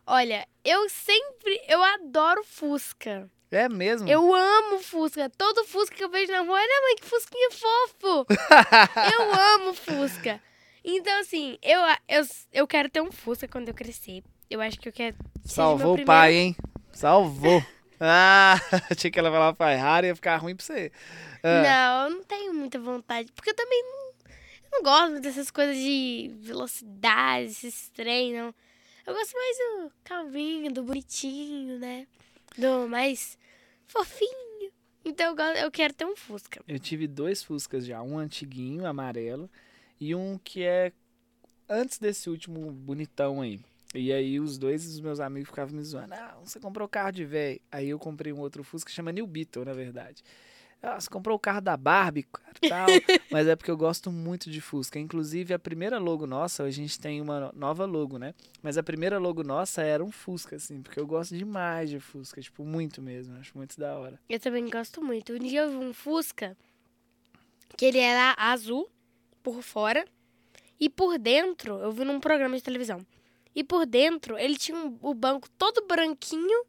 Speaker 1: Olha, eu sempre. Eu adoro Fusca.
Speaker 2: É mesmo?
Speaker 1: Eu amo Fusca. Todo Fusca que eu vejo na rua, olha, mãe, que Fusquinha fofo. eu amo Fusca. Então, assim, eu, eu, eu quero ter um Fusca quando eu crescer. Eu acho que eu quero.
Speaker 2: Salvou o pai, hein? Salvou. ah, tinha que ela falar Ferrari, ia ficar ruim pra você. Ah.
Speaker 1: Não, eu não tenho muita vontade. Porque eu também não, eu não gosto dessas coisas de velocidade, esses trem, não. Eu gosto mais do calminho, do bonitinho, né? Do mais fofinho. Então eu, quero ter um Fusca.
Speaker 2: Eu tive dois Fuscas já, um antiguinho, amarelo, e um que é antes desse último bonitão aí. E aí os dois os meus amigos ficavam me zoando. Ah, você comprou carro de velho. Aí eu comprei um outro Fusca chama New Beetle, na verdade. Ah, você comprou o carro da Barbie, cara, tal. Mas é porque eu gosto muito de Fusca. Inclusive, a primeira logo nossa, hoje a gente tem uma nova logo, né? Mas a primeira logo nossa era um Fusca, assim, porque eu gosto demais de Fusca, tipo, muito mesmo. Acho muito da hora.
Speaker 1: Eu também gosto muito. Um dia eu vi um Fusca que ele era azul por fora e por dentro, eu vi num programa de televisão. E por dentro, ele tinha um- o banco todo branquinho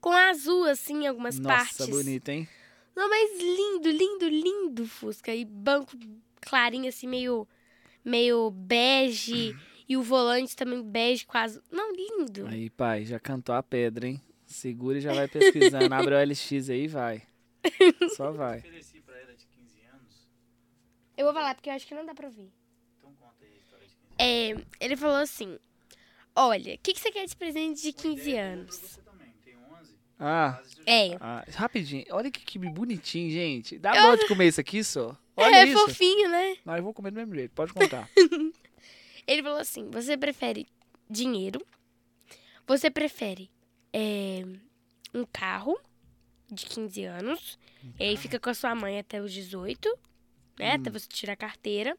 Speaker 1: com azul, assim, em algumas
Speaker 2: Nossa,
Speaker 1: partes.
Speaker 2: bonito, hein?
Speaker 1: Não, mas lindo, lindo, lindo Fusca. E banco clarinho, assim, meio, meio bege. e o volante também bege, quase. Não, lindo.
Speaker 2: Aí, pai, já cantou a pedra, hein? Segura e já vai pesquisando. Abre o LX aí e vai. Só vai.
Speaker 3: Ofereci pra ela de 15 anos.
Speaker 1: Eu vou falar, porque eu acho que não dá pra ouvir.
Speaker 3: Então conta aí a história de 15 anos.
Speaker 1: É, ele falou assim: Olha, o que, que você quer de presente de 15
Speaker 3: Ideia pra
Speaker 1: anos?
Speaker 3: Você também, tem 11.
Speaker 2: Ah,
Speaker 1: É.
Speaker 2: ah, rapidinho. Olha que quibe bonitinho, gente. Dá dó de comer isso aqui só. Olha
Speaker 1: é
Speaker 2: isso.
Speaker 1: fofinho, né?
Speaker 2: Não, eu vou comer do mesmo jeito. Pode contar.
Speaker 1: Ele falou assim: Você prefere dinheiro? Você prefere é, um carro de 15 anos? E aí fica com a sua mãe até os 18, né? Até você tirar a carteira.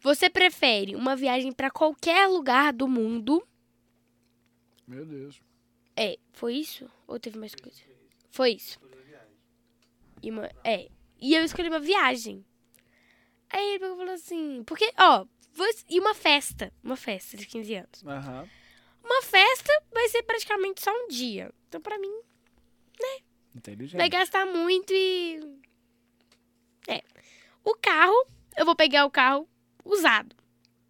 Speaker 1: Você prefere uma viagem pra qualquer lugar do mundo?
Speaker 2: Meu Deus.
Speaker 1: É, foi isso? Ou teve mais coisa? Foi isso. E uma, é. E eu escolhi uma viagem. Aí ele falou assim, porque, ó, e uma festa, uma festa de 15 anos.
Speaker 2: Aham.
Speaker 1: Uma festa vai ser praticamente só um dia. Então, pra mim,
Speaker 2: Inteligente.
Speaker 1: vai gastar muito e. É. O carro, eu vou pegar o carro usado.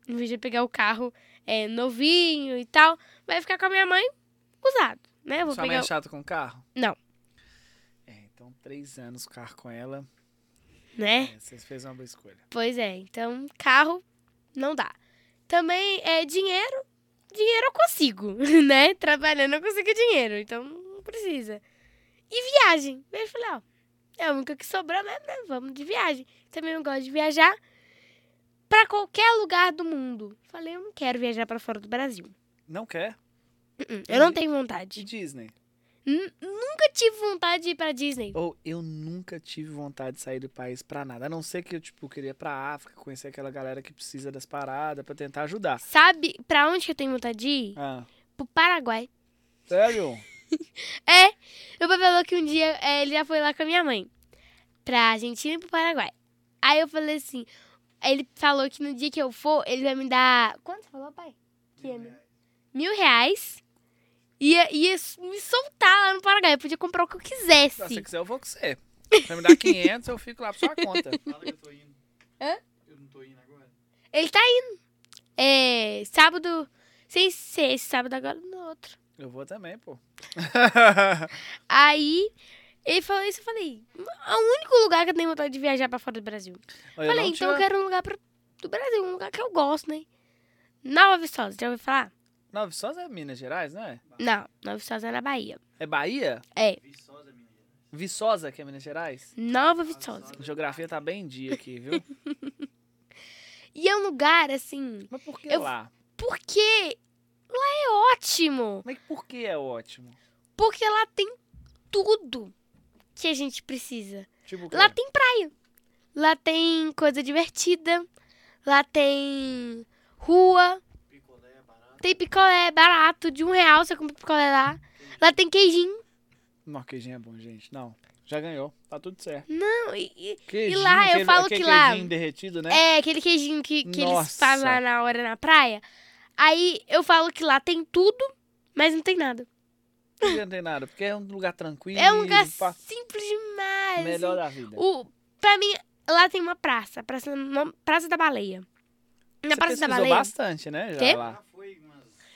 Speaker 1: Em vez de pegar o carro é, novinho e tal, vai ficar com a minha mãe usado, né? Eu vou
Speaker 2: Sua mãe
Speaker 1: pegar.
Speaker 2: é chata com carro?
Speaker 1: Não.
Speaker 2: É, então três anos carro com ela.
Speaker 1: Né?
Speaker 2: É, vocês fez uma boa escolha.
Speaker 1: Pois é, então carro não dá. Também é dinheiro, dinheiro eu consigo, né? Trabalhando eu consigo dinheiro, então não precisa. E viagem. Aí Eu falei, ó, é a única que sobrou, né? né? Vamos de viagem. Também eu gosto de viajar pra qualquer lugar do mundo. Falei, eu não quero viajar pra fora do Brasil.
Speaker 2: Não quer?
Speaker 1: Uh-uh, Eu não tenho
Speaker 2: De
Speaker 1: vontade.
Speaker 2: Disney.
Speaker 1: N- Nunca tive vontade de ir pra Disney.
Speaker 2: Ou eu nunca tive vontade de sair do país pra nada. A não ser que eu, tipo, queria ir pra África, conhecer aquela galera que precisa das paradas pra tentar ajudar.
Speaker 1: Sabe pra onde que eu tenho vontade de ir?
Speaker 2: Ah,
Speaker 1: Pro Paraguai.
Speaker 2: sério?
Speaker 1: É, meu pai falou que um dia é, ele já foi lá com a minha mãe. Pra Argentina e pro Paraguai. Aí eu falei assim, ele falou que no dia que eu for, ele vai me dar. Quanto você falou, pai? Que é mil, mil reais. Ia, ia me soltar lá no Paraguai. Eu podia comprar o que eu quisesse.
Speaker 2: Se você quiser, eu vou com você. Você me dá 500, eu fico lá pra sua conta.
Speaker 3: Fala que eu tô indo.
Speaker 1: Hã?
Speaker 3: Eu não tô indo agora.
Speaker 1: Ele tá indo. É. Sábado. Sem ser esse sábado agora, no outro.
Speaker 2: Eu vou também, pô.
Speaker 1: Aí. Ele falou isso, eu falei. É o único lugar que eu tenho vontade de viajar pra fora do Brasil.
Speaker 2: Eu
Speaker 1: Falei, então eu
Speaker 2: tinha-
Speaker 1: quero um lugar pra, do Brasil, um lugar que eu gosto, né? Nova Viçosa, já ouviu falar?
Speaker 2: Não, Viçosa é Minas Gerais, não é?
Speaker 1: Não, Nova Viçosa é na Bahia.
Speaker 2: É Bahia?
Speaker 1: É,
Speaker 3: Viçosa, Minas Gerais.
Speaker 2: Viçosa, que é Minas Gerais?
Speaker 1: Nova Viçosa.
Speaker 2: A geografia tá bem em dia aqui, viu?
Speaker 1: E é um lugar, assim,
Speaker 2: Mas por que
Speaker 1: Eu-
Speaker 2: lá?
Speaker 1: porque lá é ótimo.
Speaker 2: Mas por que é ótimo?
Speaker 1: Porque lá tem tudo que a gente precisa.
Speaker 2: Tipo, o quê?
Speaker 1: Lá tem praia. Lá tem coisa divertida. Lá tem rua. Tem picolé barato, de um real você compra picolé lá. Lá tem queijinho.
Speaker 2: Não, queijinho é bom, gente. Não, já ganhou. Tá tudo certo.
Speaker 1: Não, e, e-
Speaker 2: Queijinho,
Speaker 1: lá, eu falo que lá-
Speaker 2: queijinho derretido, né?
Speaker 1: É, aquele queijinho que, que eles fazem lá na hora na praia. Aí eu falo que lá tem tudo, mas não tem nada.
Speaker 2: Por que não tem nada? Porque é um lugar tranquilo.
Speaker 1: É um lugar
Speaker 2: pá,
Speaker 1: simples demais.
Speaker 2: melhor
Speaker 1: assim.
Speaker 2: da vida.
Speaker 1: O, pra mim, lá tem uma praça, praça, praça da Baleia. Na
Speaker 2: Você
Speaker 1: Praça da Baleia.
Speaker 2: bastante, né? Já
Speaker 1: Quê?
Speaker 2: lá.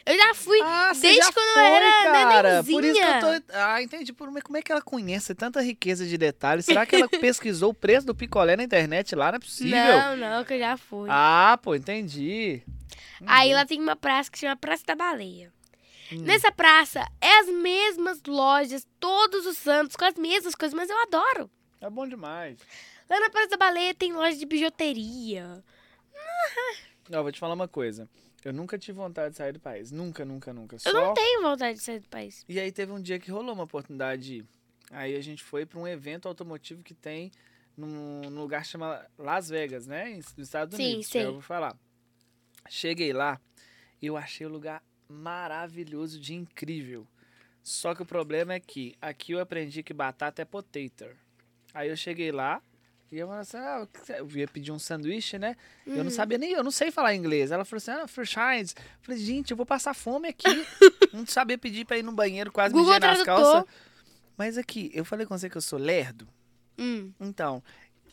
Speaker 1: Eu já fui
Speaker 2: Ah,
Speaker 1: desde
Speaker 2: já
Speaker 1: quando
Speaker 2: foi,
Speaker 1: eu era
Speaker 2: cara. Por isso que eu tô. Ah, entendi. Como é que ela conhece tanta riqueza de detalhes? Será que ela pesquisou o preço do picolé na internet lá? Não é possível.
Speaker 1: Não, não, que eu já fui.
Speaker 2: Ah, pô, entendi.
Speaker 1: Aí lá tem uma praça que chama Praça da Baleia.
Speaker 2: Hum.
Speaker 1: Nessa praça é as mesmas lojas, todos os santos, com as mesmas coisas, mas eu adoro.
Speaker 2: É bom demais.
Speaker 1: Lá na Praça da Baleia tem loja de bijuteria.
Speaker 2: Não, vou te falar uma coisa. Eu nunca tive vontade de sair do país. Nunca, nunca, nunca.
Speaker 1: Eu
Speaker 2: Só...
Speaker 1: não tenho vontade de sair do país.
Speaker 2: E aí teve um dia que rolou uma oportunidade. Aí a gente foi pra um evento automotivo que tem num, num lugar que chama Las Vegas, né? Nos Estados
Speaker 1: Sim,
Speaker 2: Unidos.
Speaker 1: sei.
Speaker 2: Já vou falar. Cheguei lá e eu achei o lugar maravilhoso de incrível. Só que o problema é que aqui eu aprendi que batata é potato. Aí eu cheguei lá e eu falei assim, ah, eu ia pedir um sanduíche, né? Eu
Speaker 1: Uhum.
Speaker 2: não sabia nem, eu não sei falar inglês. Ela falou assim, ah, franchise. Eu falei, gente, eu vou passar fome aqui. não sabia pedir pra ir no banheiro, quase
Speaker 1: Google
Speaker 2: mijei nas
Speaker 1: Tradutor.
Speaker 2: calças. Mas aqui, eu falei com você que eu sou lerdo.
Speaker 1: Hum.
Speaker 2: Então,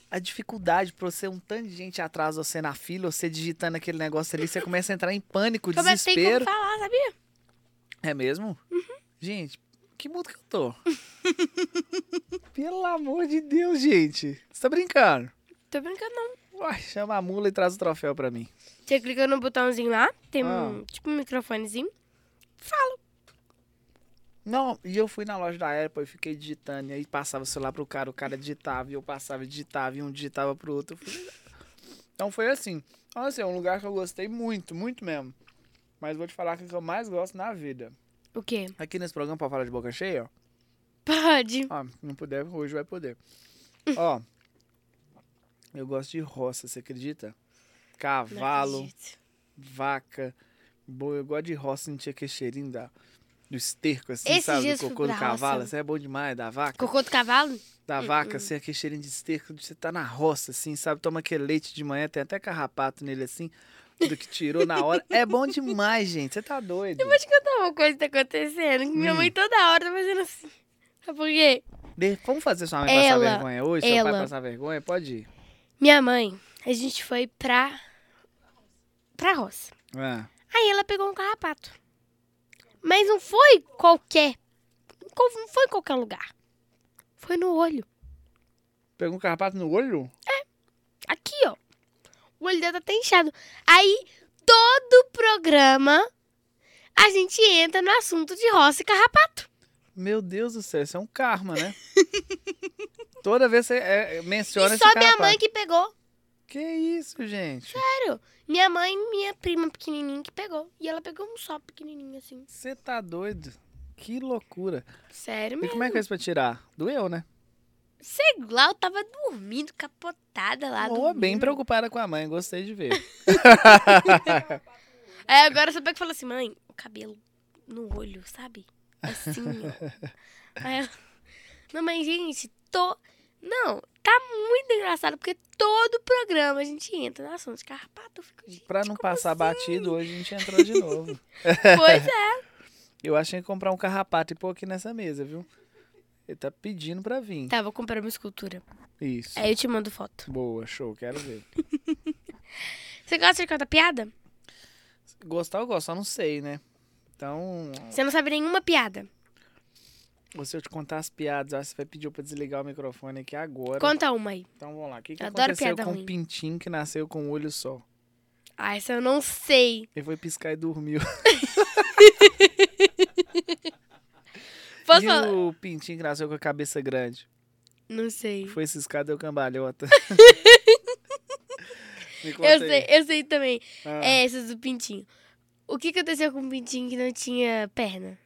Speaker 2: a dificuldade pra você um tanto de gente atrás você na fila, você digitando aquele negócio ali, você começa a entrar em pânico,
Speaker 1: Como é que tem como
Speaker 2: desespero.
Speaker 1: falar, sabia?
Speaker 2: É mesmo?
Speaker 1: Uhum.
Speaker 2: Gente, que mundo que eu tô? Pelo amor de Deus, gente. Você tá brincando?
Speaker 1: Tô brincando, não.
Speaker 2: Uai, chama a mula e traz o troféu pra mim.
Speaker 1: Você clica no botãozinho lá, tem um,
Speaker 2: Ah.
Speaker 1: tipo um microfonezinho.
Speaker 2: Não, e eu fui na loja da Apple e fiquei digitando. E aí passava o celular pro cara, o cara digitava, e eu passava e digitava, e um digitava pro outro. Fui- Então foi assim. Então, assim, é um lugar que eu gostei muito, muito mesmo. Mas vou te falar que o que eu mais gosto na vida.
Speaker 1: O quê?
Speaker 2: Aqui nesse programa, pra falar de boca cheia, ó.
Speaker 1: Pode.
Speaker 2: Ó, não puder, hoje vai poder. Ó, eu gosto de roça, você acredita? Cavalo, vaca, boi. Eu gosto de roça, sentir aquele cheirinho da, do esterco, assim,
Speaker 1: Esses
Speaker 2: sabe? Do cocô do cavalo. Isso é bom demais, da vaca.
Speaker 1: Cocô do cavalo?
Speaker 2: Da
Speaker 1: Hum,
Speaker 2: vaca,
Speaker 1: hum.
Speaker 2: assim, aquele cheirinho de esterco. Você tá na roça, assim, sabe? Toma aquele leite de manhã, tem até carrapato nele, assim. Tudo que tirou na hora. É bom demais, gente. Você tá doido.
Speaker 1: Eu vou te contar uma coisa que tá acontecendo. que Minha
Speaker 2: Hum.
Speaker 1: mãe toda hora tá fazendo assim. Sabe por quê?
Speaker 2: De- Vamos fazer sua mãe
Speaker 1: Ela-
Speaker 2: passar vergonha hoje? Seu pai
Speaker 1: ela-
Speaker 2: passar vergonha? Pode ir.
Speaker 1: Minha mãe, a gente foi pra. pra roça.
Speaker 2: Ah.
Speaker 1: Aí ela pegou um carrapato. Mas não foi qualquer. Não foi em qualquer lugar. Foi no olho.
Speaker 2: Pegou um carrapato no olho?
Speaker 1: Aqui, ó. O olho dela tá até inchado. Aí, todo programa, a gente entra no assunto de roça e carrapato.
Speaker 2: Meu Deus do céu, isso é um karma, né? Toda vez você é, menciona
Speaker 1: e
Speaker 2: esse
Speaker 1: só minha
Speaker 2: carrapato.
Speaker 1: mãe que pegou.
Speaker 2: Que isso, gente?
Speaker 1: Sério. Minha mãe e minha prima pequenininha que pegou. E ela pegou um só pequenininho assim.
Speaker 2: Você tá doido? Que loucura.
Speaker 1: Sério
Speaker 2: E
Speaker 1: mesmo.
Speaker 2: como é que fez pra tirar? Doeu, né?
Speaker 1: Sei lá, eu tava dormindo, capotada lá.
Speaker 2: Boa, bem preocupada com a mãe, gostei de ver.
Speaker 1: Aí agora você pega e fala assim, mãe, o cabelo no olho, sabe? Assim, ó. Aí ela, não, mas gente, tô... Não, tá muito engraçado, porque todo programa a gente entra no assunto de carrapato. Eu fico, gente,
Speaker 2: Pra não passar
Speaker 1: assim?
Speaker 2: batido, hoje a gente entrou de novo.
Speaker 1: Pois é.
Speaker 2: Eu achei que comprar um carrapato e pôr aqui nessa mesa, viu? Ele tá pedindo pra vir.
Speaker 1: Tá, vou comprar uma escultura.
Speaker 2: Isso.
Speaker 1: Aí eu te mando foto.
Speaker 2: Boa, show, quero ver.
Speaker 1: Você gosta de contar piada?
Speaker 2: Gostar eu gosto, só não sei, né? Então,
Speaker 1: Você não sabe nenhuma piada.
Speaker 2: se eu te contar as piadas, acho que você vai pedir pra desligar o microfone aqui agora.
Speaker 1: Conta uma aí.
Speaker 2: Então vamos lá. O que, que
Speaker 1: adoro
Speaker 2: aconteceu com
Speaker 1: ruim.
Speaker 2: o pintinho que nasceu com um olho só?
Speaker 1: Ah, essa eu não sei.
Speaker 2: Ele foi piscar e dormiu.
Speaker 1: Posso
Speaker 2: e
Speaker 1: falar?
Speaker 2: o pintinho que nasceu com a cabeça grande?
Speaker 1: Não sei.
Speaker 2: Foi ciscado deu cambalhota.
Speaker 1: Eu sei, eu sei também.
Speaker 2: Ah,
Speaker 1: É, essas do pintinho. O que aconteceu com o pintinho que não tinha perna?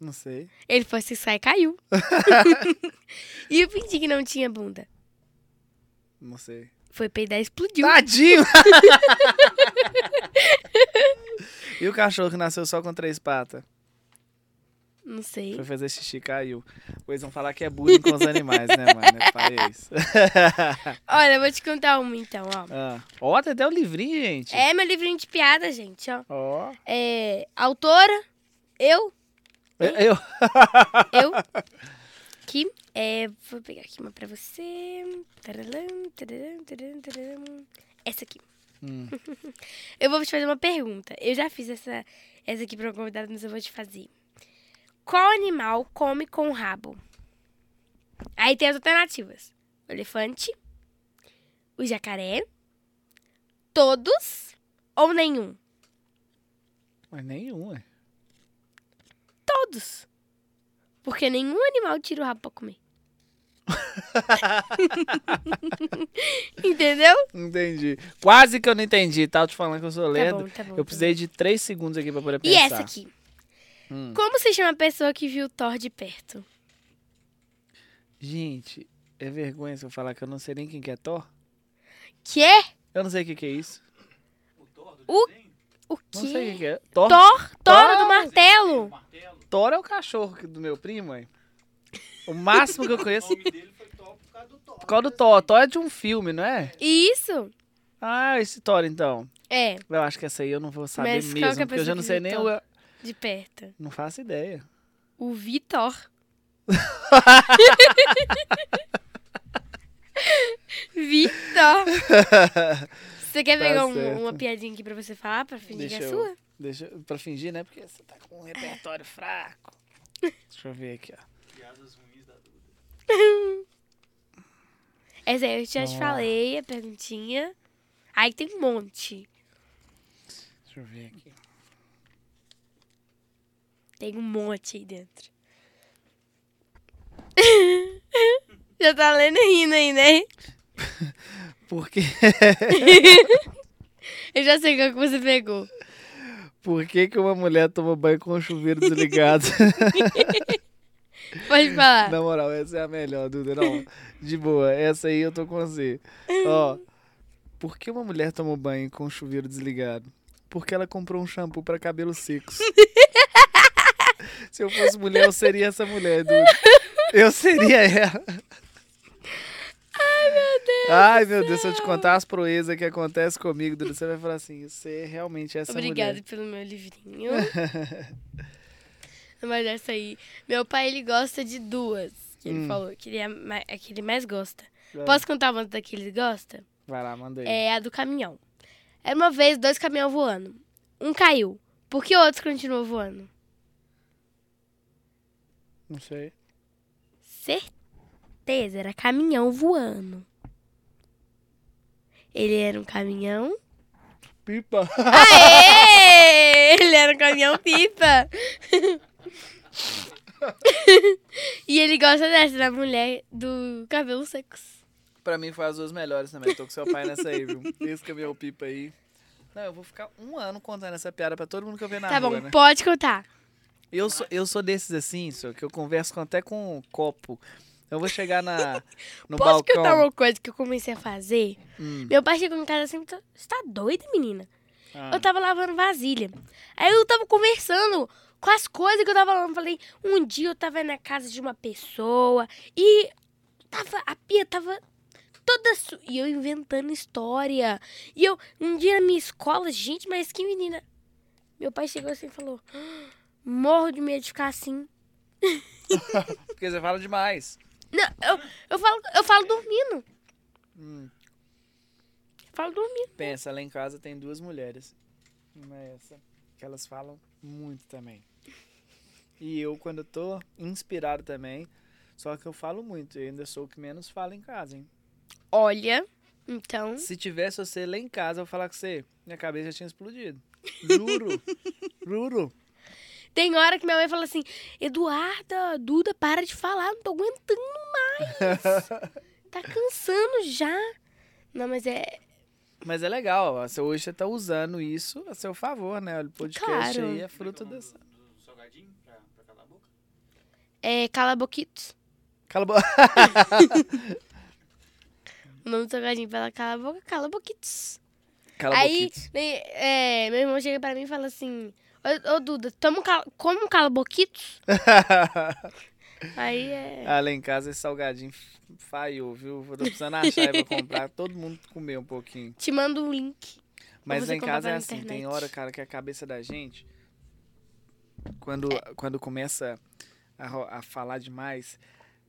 Speaker 2: Não sei.
Speaker 1: Ele foi sai e caiu. e o pintinho que não tinha bunda?
Speaker 2: Não sei.
Speaker 1: Foi peidar e explodiu.
Speaker 2: Tadinho! e o cachorro que nasceu só com três patas?
Speaker 1: Não sei.
Speaker 2: Foi fazer xixi caiu. Pois vão falar que é bullying com os animais, né, mano? É pra isso.
Speaker 1: Olha, eu vou te contar uma então, ó.
Speaker 2: Ah. Ó, tem até o livrinho, gente.
Speaker 1: É meu livrinho de piada, gente, ó.
Speaker 2: Ó.
Speaker 1: É, autora, eu,
Speaker 2: Eu.
Speaker 1: eu. Aqui, é, vou pegar aqui uma pra você. Tararam, tararam, tararam, tararam. Essa aqui.
Speaker 2: Hum.
Speaker 1: Eu vou te fazer uma pergunta. Eu já fiz essa, essa aqui pra um convidado, mas eu vou te fazer. Qual animal come com o rabo? Aí tem as alternativas. O elefante, o jacaré, todos ou nenhum?
Speaker 2: Mas nenhum, é.
Speaker 1: Todos. Porque nenhum animal tira o rabo pra comer. Entendeu?
Speaker 2: Entendi. Quase que eu não entendi. Tava te falando que eu sou
Speaker 1: Tá
Speaker 2: lerdo.
Speaker 1: bom, tá bom.
Speaker 2: eu
Speaker 1: tá
Speaker 2: precisei de três segundos aqui pra poder
Speaker 1: bom. E
Speaker 2: pensar.
Speaker 1: essa aqui?
Speaker 2: Hum.
Speaker 1: Como se chama a pessoa que viu Thor de perto?
Speaker 2: Gente, é vergonha se eu falar que eu não sei nem quem que é Thor.
Speaker 1: Quê?
Speaker 2: Eu não sei o que, que é isso.
Speaker 3: O Thor do
Speaker 1: O-
Speaker 3: desenho,
Speaker 1: O
Speaker 2: Não sei o que,
Speaker 1: quê?
Speaker 2: que é. Thor?
Speaker 1: Thor, Thor
Speaker 2: Thor.
Speaker 1: do martelo.
Speaker 3: o martelo.
Speaker 2: Thor é o cachorro do meu primo, mãe. O máximo que eu
Speaker 3: O
Speaker 2: conheço.
Speaker 3: nome dele foi Thor por causa do Thor.
Speaker 2: Por causa do Thor. Thor é de um filme, não é?
Speaker 1: Isso.
Speaker 2: Ah, esse Thor então.
Speaker 1: É,
Speaker 2: Eu acho que essa aí eu não vou saber
Speaker 1: Mas é
Speaker 2: mesmo, porque eu já não sei nem o.
Speaker 1: de perto.
Speaker 2: Não faço ideia.
Speaker 1: O Vitor. Vitor. Você quer
Speaker 2: Tá
Speaker 1: pegar um- uma piadinha aqui pra você falar, pra fingir
Speaker 2: Deixa
Speaker 1: que é
Speaker 2: eu-
Speaker 1: sua?
Speaker 2: Deixa eu- pra fingir, né? Porque você tá com um repertório fraco. Deixa eu ver aqui, ó.
Speaker 3: Piadas ruins da Duda.
Speaker 1: Essa aí eu já te
Speaker 2: Vamos lá.
Speaker 1: falei, a perguntinha. Aí tem um monte.
Speaker 2: Deixa eu ver aqui.
Speaker 1: Tem um monte aí dentro. já tá lendo e rindo aí, né?
Speaker 2: Por que,
Speaker 1: Eu já sei qual que você pegou.
Speaker 2: por que, que uma mulher toma banho com o chuveiro desligado?
Speaker 1: Pode falar.
Speaker 2: Na moral, essa é a melhor, Duda. Não, de boa. Essa aí eu tô com você. Ó, por que uma mulher toma banho com o chuveiro desligado? Porque ela comprou um shampoo pra cabelos secos. Se eu fosse mulher, eu seria essa mulher, Duda. Eu seria ela.
Speaker 1: Ai, meu Deus.
Speaker 2: Ai, meu Deus, se eu te contar as proezas que acontecem comigo, Duda, você vai falar assim, você é realmente essa
Speaker 1: Obrigada
Speaker 2: mulher.
Speaker 1: pelo meu livrinho. Mas essa aí. Meu pai, ele gosta de duas. Que ele
Speaker 2: Hum.
Speaker 1: falou que ele é a que ele mais gosta.
Speaker 2: Vai.
Speaker 1: Posso contar uma da que ele gosta?
Speaker 2: Vai lá, manda aí.
Speaker 1: É a do caminhão. Era uma vez dois caminhões voando. Um caiu. Por que o outro continuou voando?
Speaker 2: Não sei.
Speaker 1: Certeza, era caminhão voando. Ele era um caminhão.
Speaker 2: Pipa.
Speaker 1: Aê! Ele era um caminhão pipa. e ele gosta dessa, da mulher do cabelo secos.
Speaker 2: Pra mim foi as duas melhores também. Tô com seu pai nessa aí, viu? Esse caminhão pipa aí. Não, eu vou ficar um ano contando essa piada pra todo mundo que eu ver na
Speaker 1: tá
Speaker 2: rua,
Speaker 1: bom,
Speaker 2: né?
Speaker 1: pode contar.
Speaker 2: Eu sou, eu sou desses assim, só que eu converso com- até com um copo. Eu vou chegar na, no
Speaker 1: Posso
Speaker 2: balcão.
Speaker 1: contar uma coisa que eu comecei a fazer?
Speaker 2: Hum,
Speaker 1: Meu pai chegou em casa assim, "Tá- você tá doida, menina?
Speaker 2: ah,
Speaker 1: Eu tava lavando vasilha. Aí eu tava conversando com as coisas que eu tava lavando. Falei, um dia eu tava na casa de uma pessoa e tava, a pia tava toda su... E eu inventando história. E eu, um dia na minha escola, gente, mas que menina. Meu pai chegou assim e falou, "Ah, morro de medo de ficar assim.
Speaker 2: Porque você fala demais.
Speaker 1: Não, eu, eu, falo, eu falo dormindo.
Speaker 2: Hum,
Speaker 1: Eu falo dormindo.
Speaker 2: pensa, lá em casa tem duas mulheres. Uma é essa, que elas falam muito também. E eu, quando eu tô inspirado também, só que eu falo muito. Eu ainda sou o que menos fala em casa, hein?
Speaker 1: Olha, então...
Speaker 2: Se tivesse você lá em casa, eu falar com você, minha cabeça já tinha explodido. Juro. Juro.
Speaker 1: Tem hora que minha mãe fala assim, Eduarda, Duda, para de falar, não tô aguentando mais. tá cansando já. Não, mas é.
Speaker 2: Mas é legal, ó, hoje você tá usando isso a seu favor, né? O podcast
Speaker 1: Claro.
Speaker 2: aí é fruto dessa.
Speaker 3: do, do salgadinho pra, pra calar a boca?
Speaker 1: É Calaboquitos.
Speaker 2: Cala.
Speaker 1: O nome do salgadinho pra ela cala a boca, Calaboquitos.
Speaker 2: Cala a
Speaker 1: Aí, é, meu irmão chega pra mim e fala assim: Ô, ô, Duda, toma um cala, come um Calaboquitos? Aí é.
Speaker 2: Ah, lá em casa esse salgadinho falhou, viu? Tô precisando achar pra comprar. Todo mundo comer um pouquinho.
Speaker 1: Te mando um link.
Speaker 2: Mas lá em casa é assim, tem
Speaker 1: internet.
Speaker 2: hora, cara, que a cabeça da gente, quando, quando começa a, a falar demais,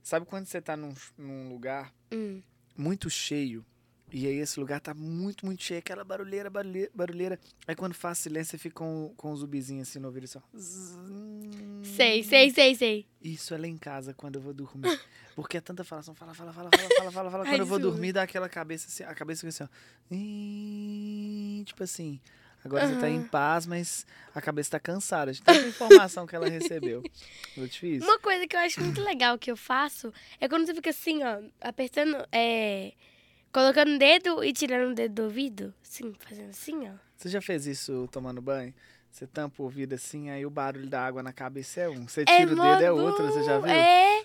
Speaker 2: sabe quando você tá num, num lugar
Speaker 1: Hum.
Speaker 2: muito cheio, e aí esse lugar tá muito, muito cheio, aquela barulheira, barulheira, barulheira. Aí quando faz silêncio, você fica com, com os zubizinhos assim no ouvido, só.
Speaker 1: Sei, sei, sei, sei.
Speaker 2: Isso é lá em casa, quando eu vou dormir. Porque é tanta falação, fala, fala, fala, fala, fala, fala, fala.
Speaker 1: Ai,
Speaker 2: Quando eu vou dormir, dá aquela cabeça assim, a cabeça fica assim, ó. Tipo assim, agora você tá em paz, mas a cabeça tá cansada de tanta informação que ela recebeu. Muito difícil.
Speaker 1: Uma coisa que eu acho muito legal que eu faço é quando você fica assim, ó, apertando, é. Colocando o dedo e tirando o dedo do ouvido. Assim, fazendo assim, ó.
Speaker 2: Você já fez isso tomando banho? Você tampa o ouvido assim, aí o barulho da água na cabeça é um. Você
Speaker 1: É
Speaker 2: tira o dedo, é outro, você já viu?
Speaker 1: É.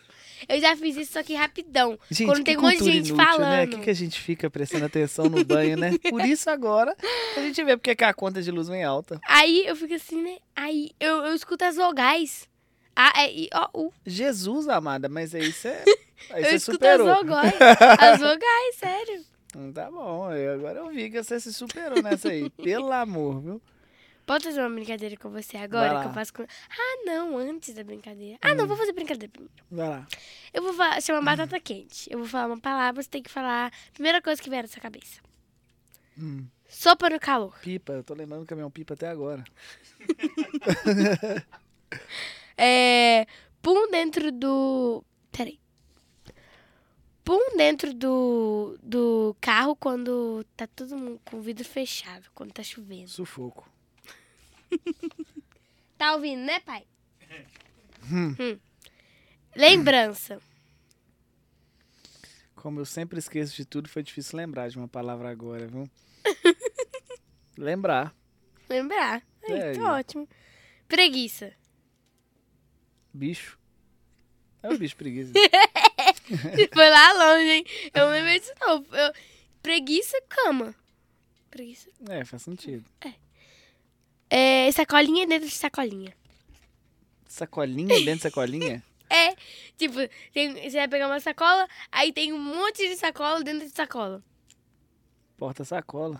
Speaker 1: Eu já fiz isso aqui rapidão.
Speaker 2: Gente,
Speaker 1: Quando tem um monte de gente
Speaker 2: inútil, Né?
Speaker 1: falando.
Speaker 2: O que, que a gente fica prestando atenção no banho, né? Por isso agora a gente vê porque que a conta de luz vem alta.
Speaker 1: Aí eu fico assim, né? Aí eu, eu escuto as vogais. A, é, I, O, U.
Speaker 2: Jesus, amada, mas aí você, aí
Speaker 1: Eu escuto
Speaker 2: superou.
Speaker 1: as vogais. As vogais, sério.
Speaker 2: Hum, Tá bom, eu- agora eu vi que você se superou nessa aí. Pelo amor, viu?
Speaker 1: Posso fazer uma brincadeira com você agora? Que eu faço com... Ah, não, antes da brincadeira. Ah, não, vou fazer brincadeira primeiro.
Speaker 2: Vai lá.
Speaker 1: Eu vou falar, chamar batata quente. Eu vou falar uma palavra, você tem que falar a primeira coisa que vier na sua cabeça.
Speaker 2: Hum,
Speaker 1: Sopa no calor.
Speaker 2: pipa, eu tô lembrando do caminhão pipa até agora.
Speaker 1: É. Pum dentro do. Peraí. Pum dentro do, do carro quando tá todo mundo com o vidro fechado, quando tá chovendo.
Speaker 2: Sufoco.
Speaker 1: Tá ouvindo, né, pai?
Speaker 2: Hum.
Speaker 1: Hum. Lembrança.
Speaker 2: Como eu sempre esqueço de tudo, foi difícil lembrar de uma palavra agora, viu? Lembrar.
Speaker 1: Lembrar. Aí,
Speaker 2: É,
Speaker 1: tá ótimo. Preguiça.
Speaker 2: Bicho. É o bicho preguiça.
Speaker 1: Foi lá longe, hein? Eu não lembrei disso, não. Eu- Preguiça, cama. Preguiça.
Speaker 2: É, faz sentido.
Speaker 1: É, sacolinha dentro de sacolinha.
Speaker 2: Sacolinha dentro de sacolinha?
Speaker 1: É, tipo, tem- você vai pegar uma sacola, aí tem um monte de sacola dentro de sacola.
Speaker 2: Porta-sacola.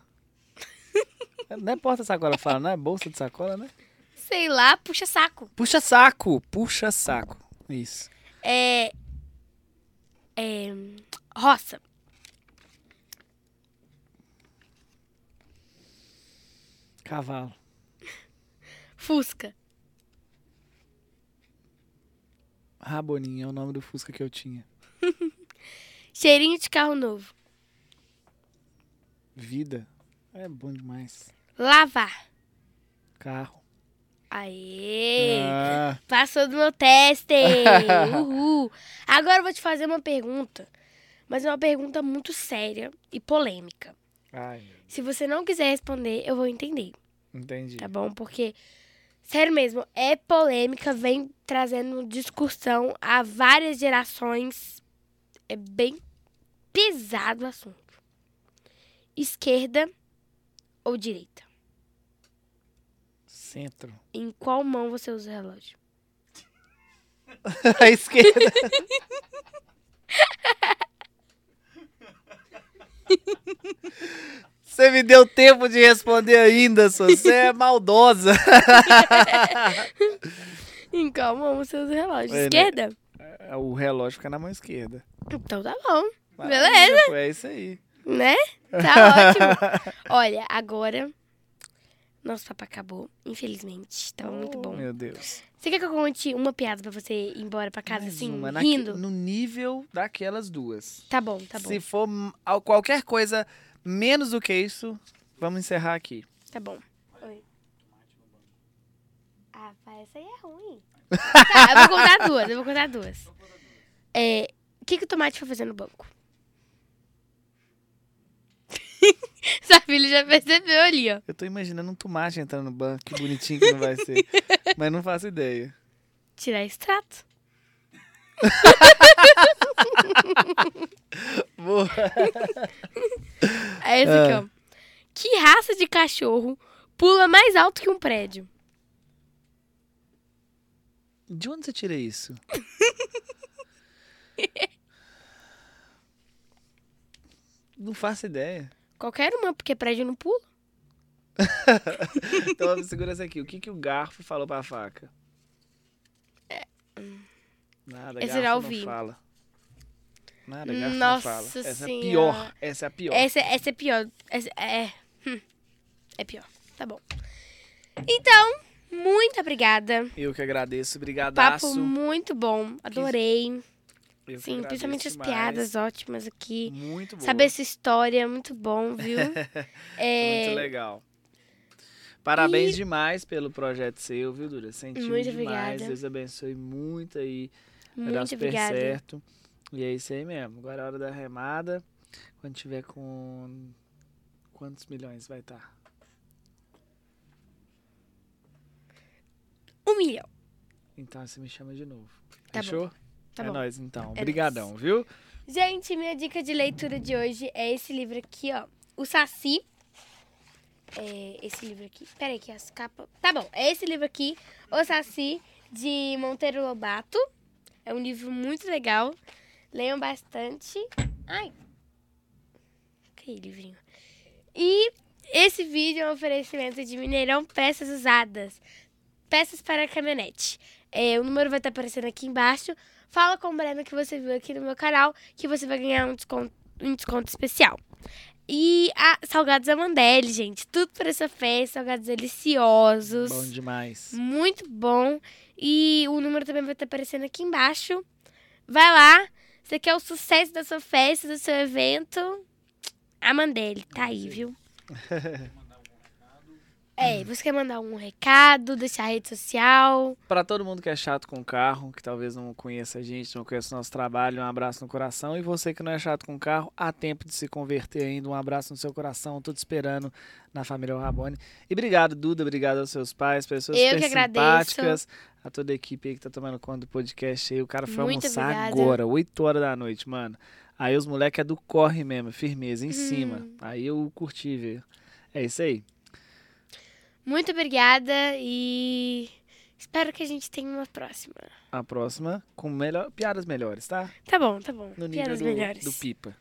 Speaker 2: Não é porta-sacola, fala, não é bolsa de sacola, né?
Speaker 1: Sei lá, puxa saco.
Speaker 2: Puxa saco, puxa saco. Isso.
Speaker 1: É. É. Roça.
Speaker 2: Cavalo.
Speaker 1: Fusca.
Speaker 2: Raboninha é o nome do Fusca que eu tinha.
Speaker 1: Cheirinho de carro novo.
Speaker 2: Vida. É bom demais.
Speaker 1: Lavar.
Speaker 2: Carro.
Speaker 1: Aê!
Speaker 2: Ah,
Speaker 1: Passou do meu teste! Uhul! Agora eu vou te fazer uma pergunta, mas é uma pergunta muito séria e polêmica.
Speaker 2: ai,
Speaker 1: Se você não quiser responder, eu vou entender,
Speaker 2: entendi.
Speaker 1: tá bom? Porque, sério mesmo, é polêmica, vem trazendo discussão a várias gerações. É bem pesado o assunto. Esquerda ou direita?
Speaker 2: Centro.
Speaker 1: Em qual mão você usa o relógio?
Speaker 2: A esquerda. Você me deu tempo de responder ainda, só. Você é maldosa.
Speaker 1: Em qual mão você usa o relógio?
Speaker 2: É, né?
Speaker 1: Esquerda?
Speaker 2: O relógio fica na mão esquerda.
Speaker 1: Então tá bom,
Speaker 2: Maravilha,
Speaker 1: Beleza.
Speaker 2: É isso aí.
Speaker 1: né? Tá ótimo. Olha, agora nosso papo acabou, infelizmente. Tava muito
Speaker 2: Oh,
Speaker 1: bom.
Speaker 2: Meu Deus.
Speaker 1: Você quer que eu conte uma piada pra você ir embora pra casa
Speaker 2: Mais
Speaker 1: assim,
Speaker 2: uma,
Speaker 1: rindo?
Speaker 2: No nível daquelas duas.
Speaker 1: Tá bom, tá bom.
Speaker 2: Se for qualquer coisa menos do que isso, vamos encerrar aqui.
Speaker 1: Tá bom. Oi. Ah, pai, essa aí é ruim. tá, eu vou contar duas, eu vou contar duas. É, o que, que o tomate foi fazer no banco? Sua filha já percebeu ali, ó.
Speaker 2: Eu tô imaginando um tomate entrando no banco, que bonitinho que não vai ser. Mas não faço ideia.
Speaker 1: Tirar extrato.
Speaker 2: Boa.
Speaker 1: É esse aqui, ó. Que raça de cachorro pula mais alto que um prédio?
Speaker 2: De onde você tira isso? não faço ideia.
Speaker 1: Qualquer uma, porque prédio não pula.
Speaker 2: Então segura essa aqui. O que, que o garfo falou pra faca? Nada,
Speaker 1: Esse
Speaker 2: garfo não fala. Nada, garfo
Speaker 1: Nossa
Speaker 2: não fala. Essa é
Speaker 1: Senhora.
Speaker 2: pior. Essa é a pior.
Speaker 1: Essa, essa é pior. Essa é. hum, é pior. Tá bom. Então, muito obrigada.
Speaker 2: Eu que agradeço.
Speaker 1: Papo
Speaker 2: Brigadaço.
Speaker 1: muito bom. Adorei.
Speaker 2: Eu
Speaker 1: Sim, principalmente as
Speaker 2: demais.
Speaker 1: piadas ótimas aqui.
Speaker 2: Muito bom.
Speaker 1: Saber essa história, muito bom, viu? É,
Speaker 2: Muito legal. Parabéns demais pelo projeto seu, viu, Dura? Sentiu
Speaker 1: Muito
Speaker 2: demais.
Speaker 1: obrigada.
Speaker 2: Deus abençoe muito aí. Vai dar
Speaker 1: muito
Speaker 2: super
Speaker 1: obrigada.
Speaker 2: certo. E é isso aí mesmo. Agora é a hora da remada. Quando tiver com. Quantos milhões vai tá? estar?
Speaker 1: Um milhão.
Speaker 2: Então você me chama de novo.
Speaker 1: Tá bom. Tá
Speaker 2: é
Speaker 1: bom.
Speaker 2: nóis, então.
Speaker 1: É
Speaker 2: Obrigadão, viu?
Speaker 1: Gente, minha dica de leitura de hoje é esse livro aqui, ó. O Saci. É esse livro aqui. Peraí, que as capas. Tá bom, é esse livro aqui, O Saci, de Monteiro Lobato. É um livro muito legal. Leiam bastante. Ai. Que livrinho. E esse vídeo é um oferecimento de Mineirão Peças Usadas. Peças para caminhonete. É, o número vai estar aparecendo aqui embaixo. Fala com o Breno que você viu aqui no meu canal que você vai ganhar um desconto, um desconto especial. E a Salgados Amandelli, gente. Tudo para essa festa. Salgados deliciosos.
Speaker 2: Bom demais.
Speaker 1: Muito bom. E o número também vai estar aparecendo aqui embaixo. Vai lá. Você quer o sucesso da sua festa, do seu evento? A Mandelli, tá aí, viu? É, você quer mandar um recado, deixar a rede social?
Speaker 2: Pra todo mundo que é chato com carro, que talvez não conheça a gente, não conheça o nosso trabalho, um abraço no coração. E você que não é chato com carro, há tempo de se converter ainda. Um abraço no seu coração. Tô te esperando na família Rabone. E obrigado, Duda. Obrigado aos seus pais, pessoas
Speaker 1: Eu
Speaker 2: super simpáticas. A toda a equipe aí que tá tomando conta do podcast aí. O cara foi
Speaker 1: Muito
Speaker 2: almoçar
Speaker 1: obrigada.
Speaker 2: agora, 8 horas da noite, mano. Aí os moleques é do corre mesmo, firmeza, em
Speaker 1: Hum.
Speaker 2: cima. Aí eu curti ver. É isso aí.
Speaker 1: Muito obrigada e espero que a gente tenha uma próxima.
Speaker 2: A próxima com melhor, piadas melhores, tá?
Speaker 1: Tá bom, tá bom.
Speaker 2: No nível
Speaker 1: Piadas
Speaker 2: do,
Speaker 1: melhores.
Speaker 2: do pipa.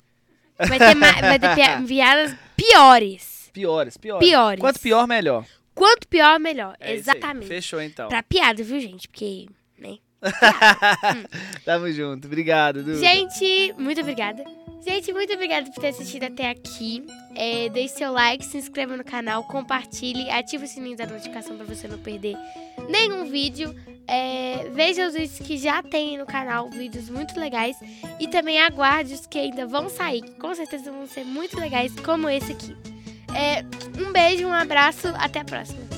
Speaker 1: Vai ter, vai ter pia- piadas piores.
Speaker 2: Piores, piores.
Speaker 1: Piores.
Speaker 2: Quanto pior, melhor.
Speaker 1: Quanto pior, melhor.
Speaker 2: É.
Speaker 1: Exatamente.
Speaker 2: Fechou então.
Speaker 1: Pra piada, viu, gente? Porque, né?
Speaker 2: Tamo junto. Obrigado.
Speaker 1: Gente, muito obrigada. Gente, muito obrigada por ter assistido até aqui. É, deixe seu like, se inscreva no canal, compartilhe, ative o sininho da notificação para você não perder nenhum vídeo. É, veja os vídeos que já tem no canal, vídeos muito legais. E também aguarde os que ainda vão sair, que com certeza vão ser muito legais, como esse aqui. É, um beijo, um abraço, até a próxima.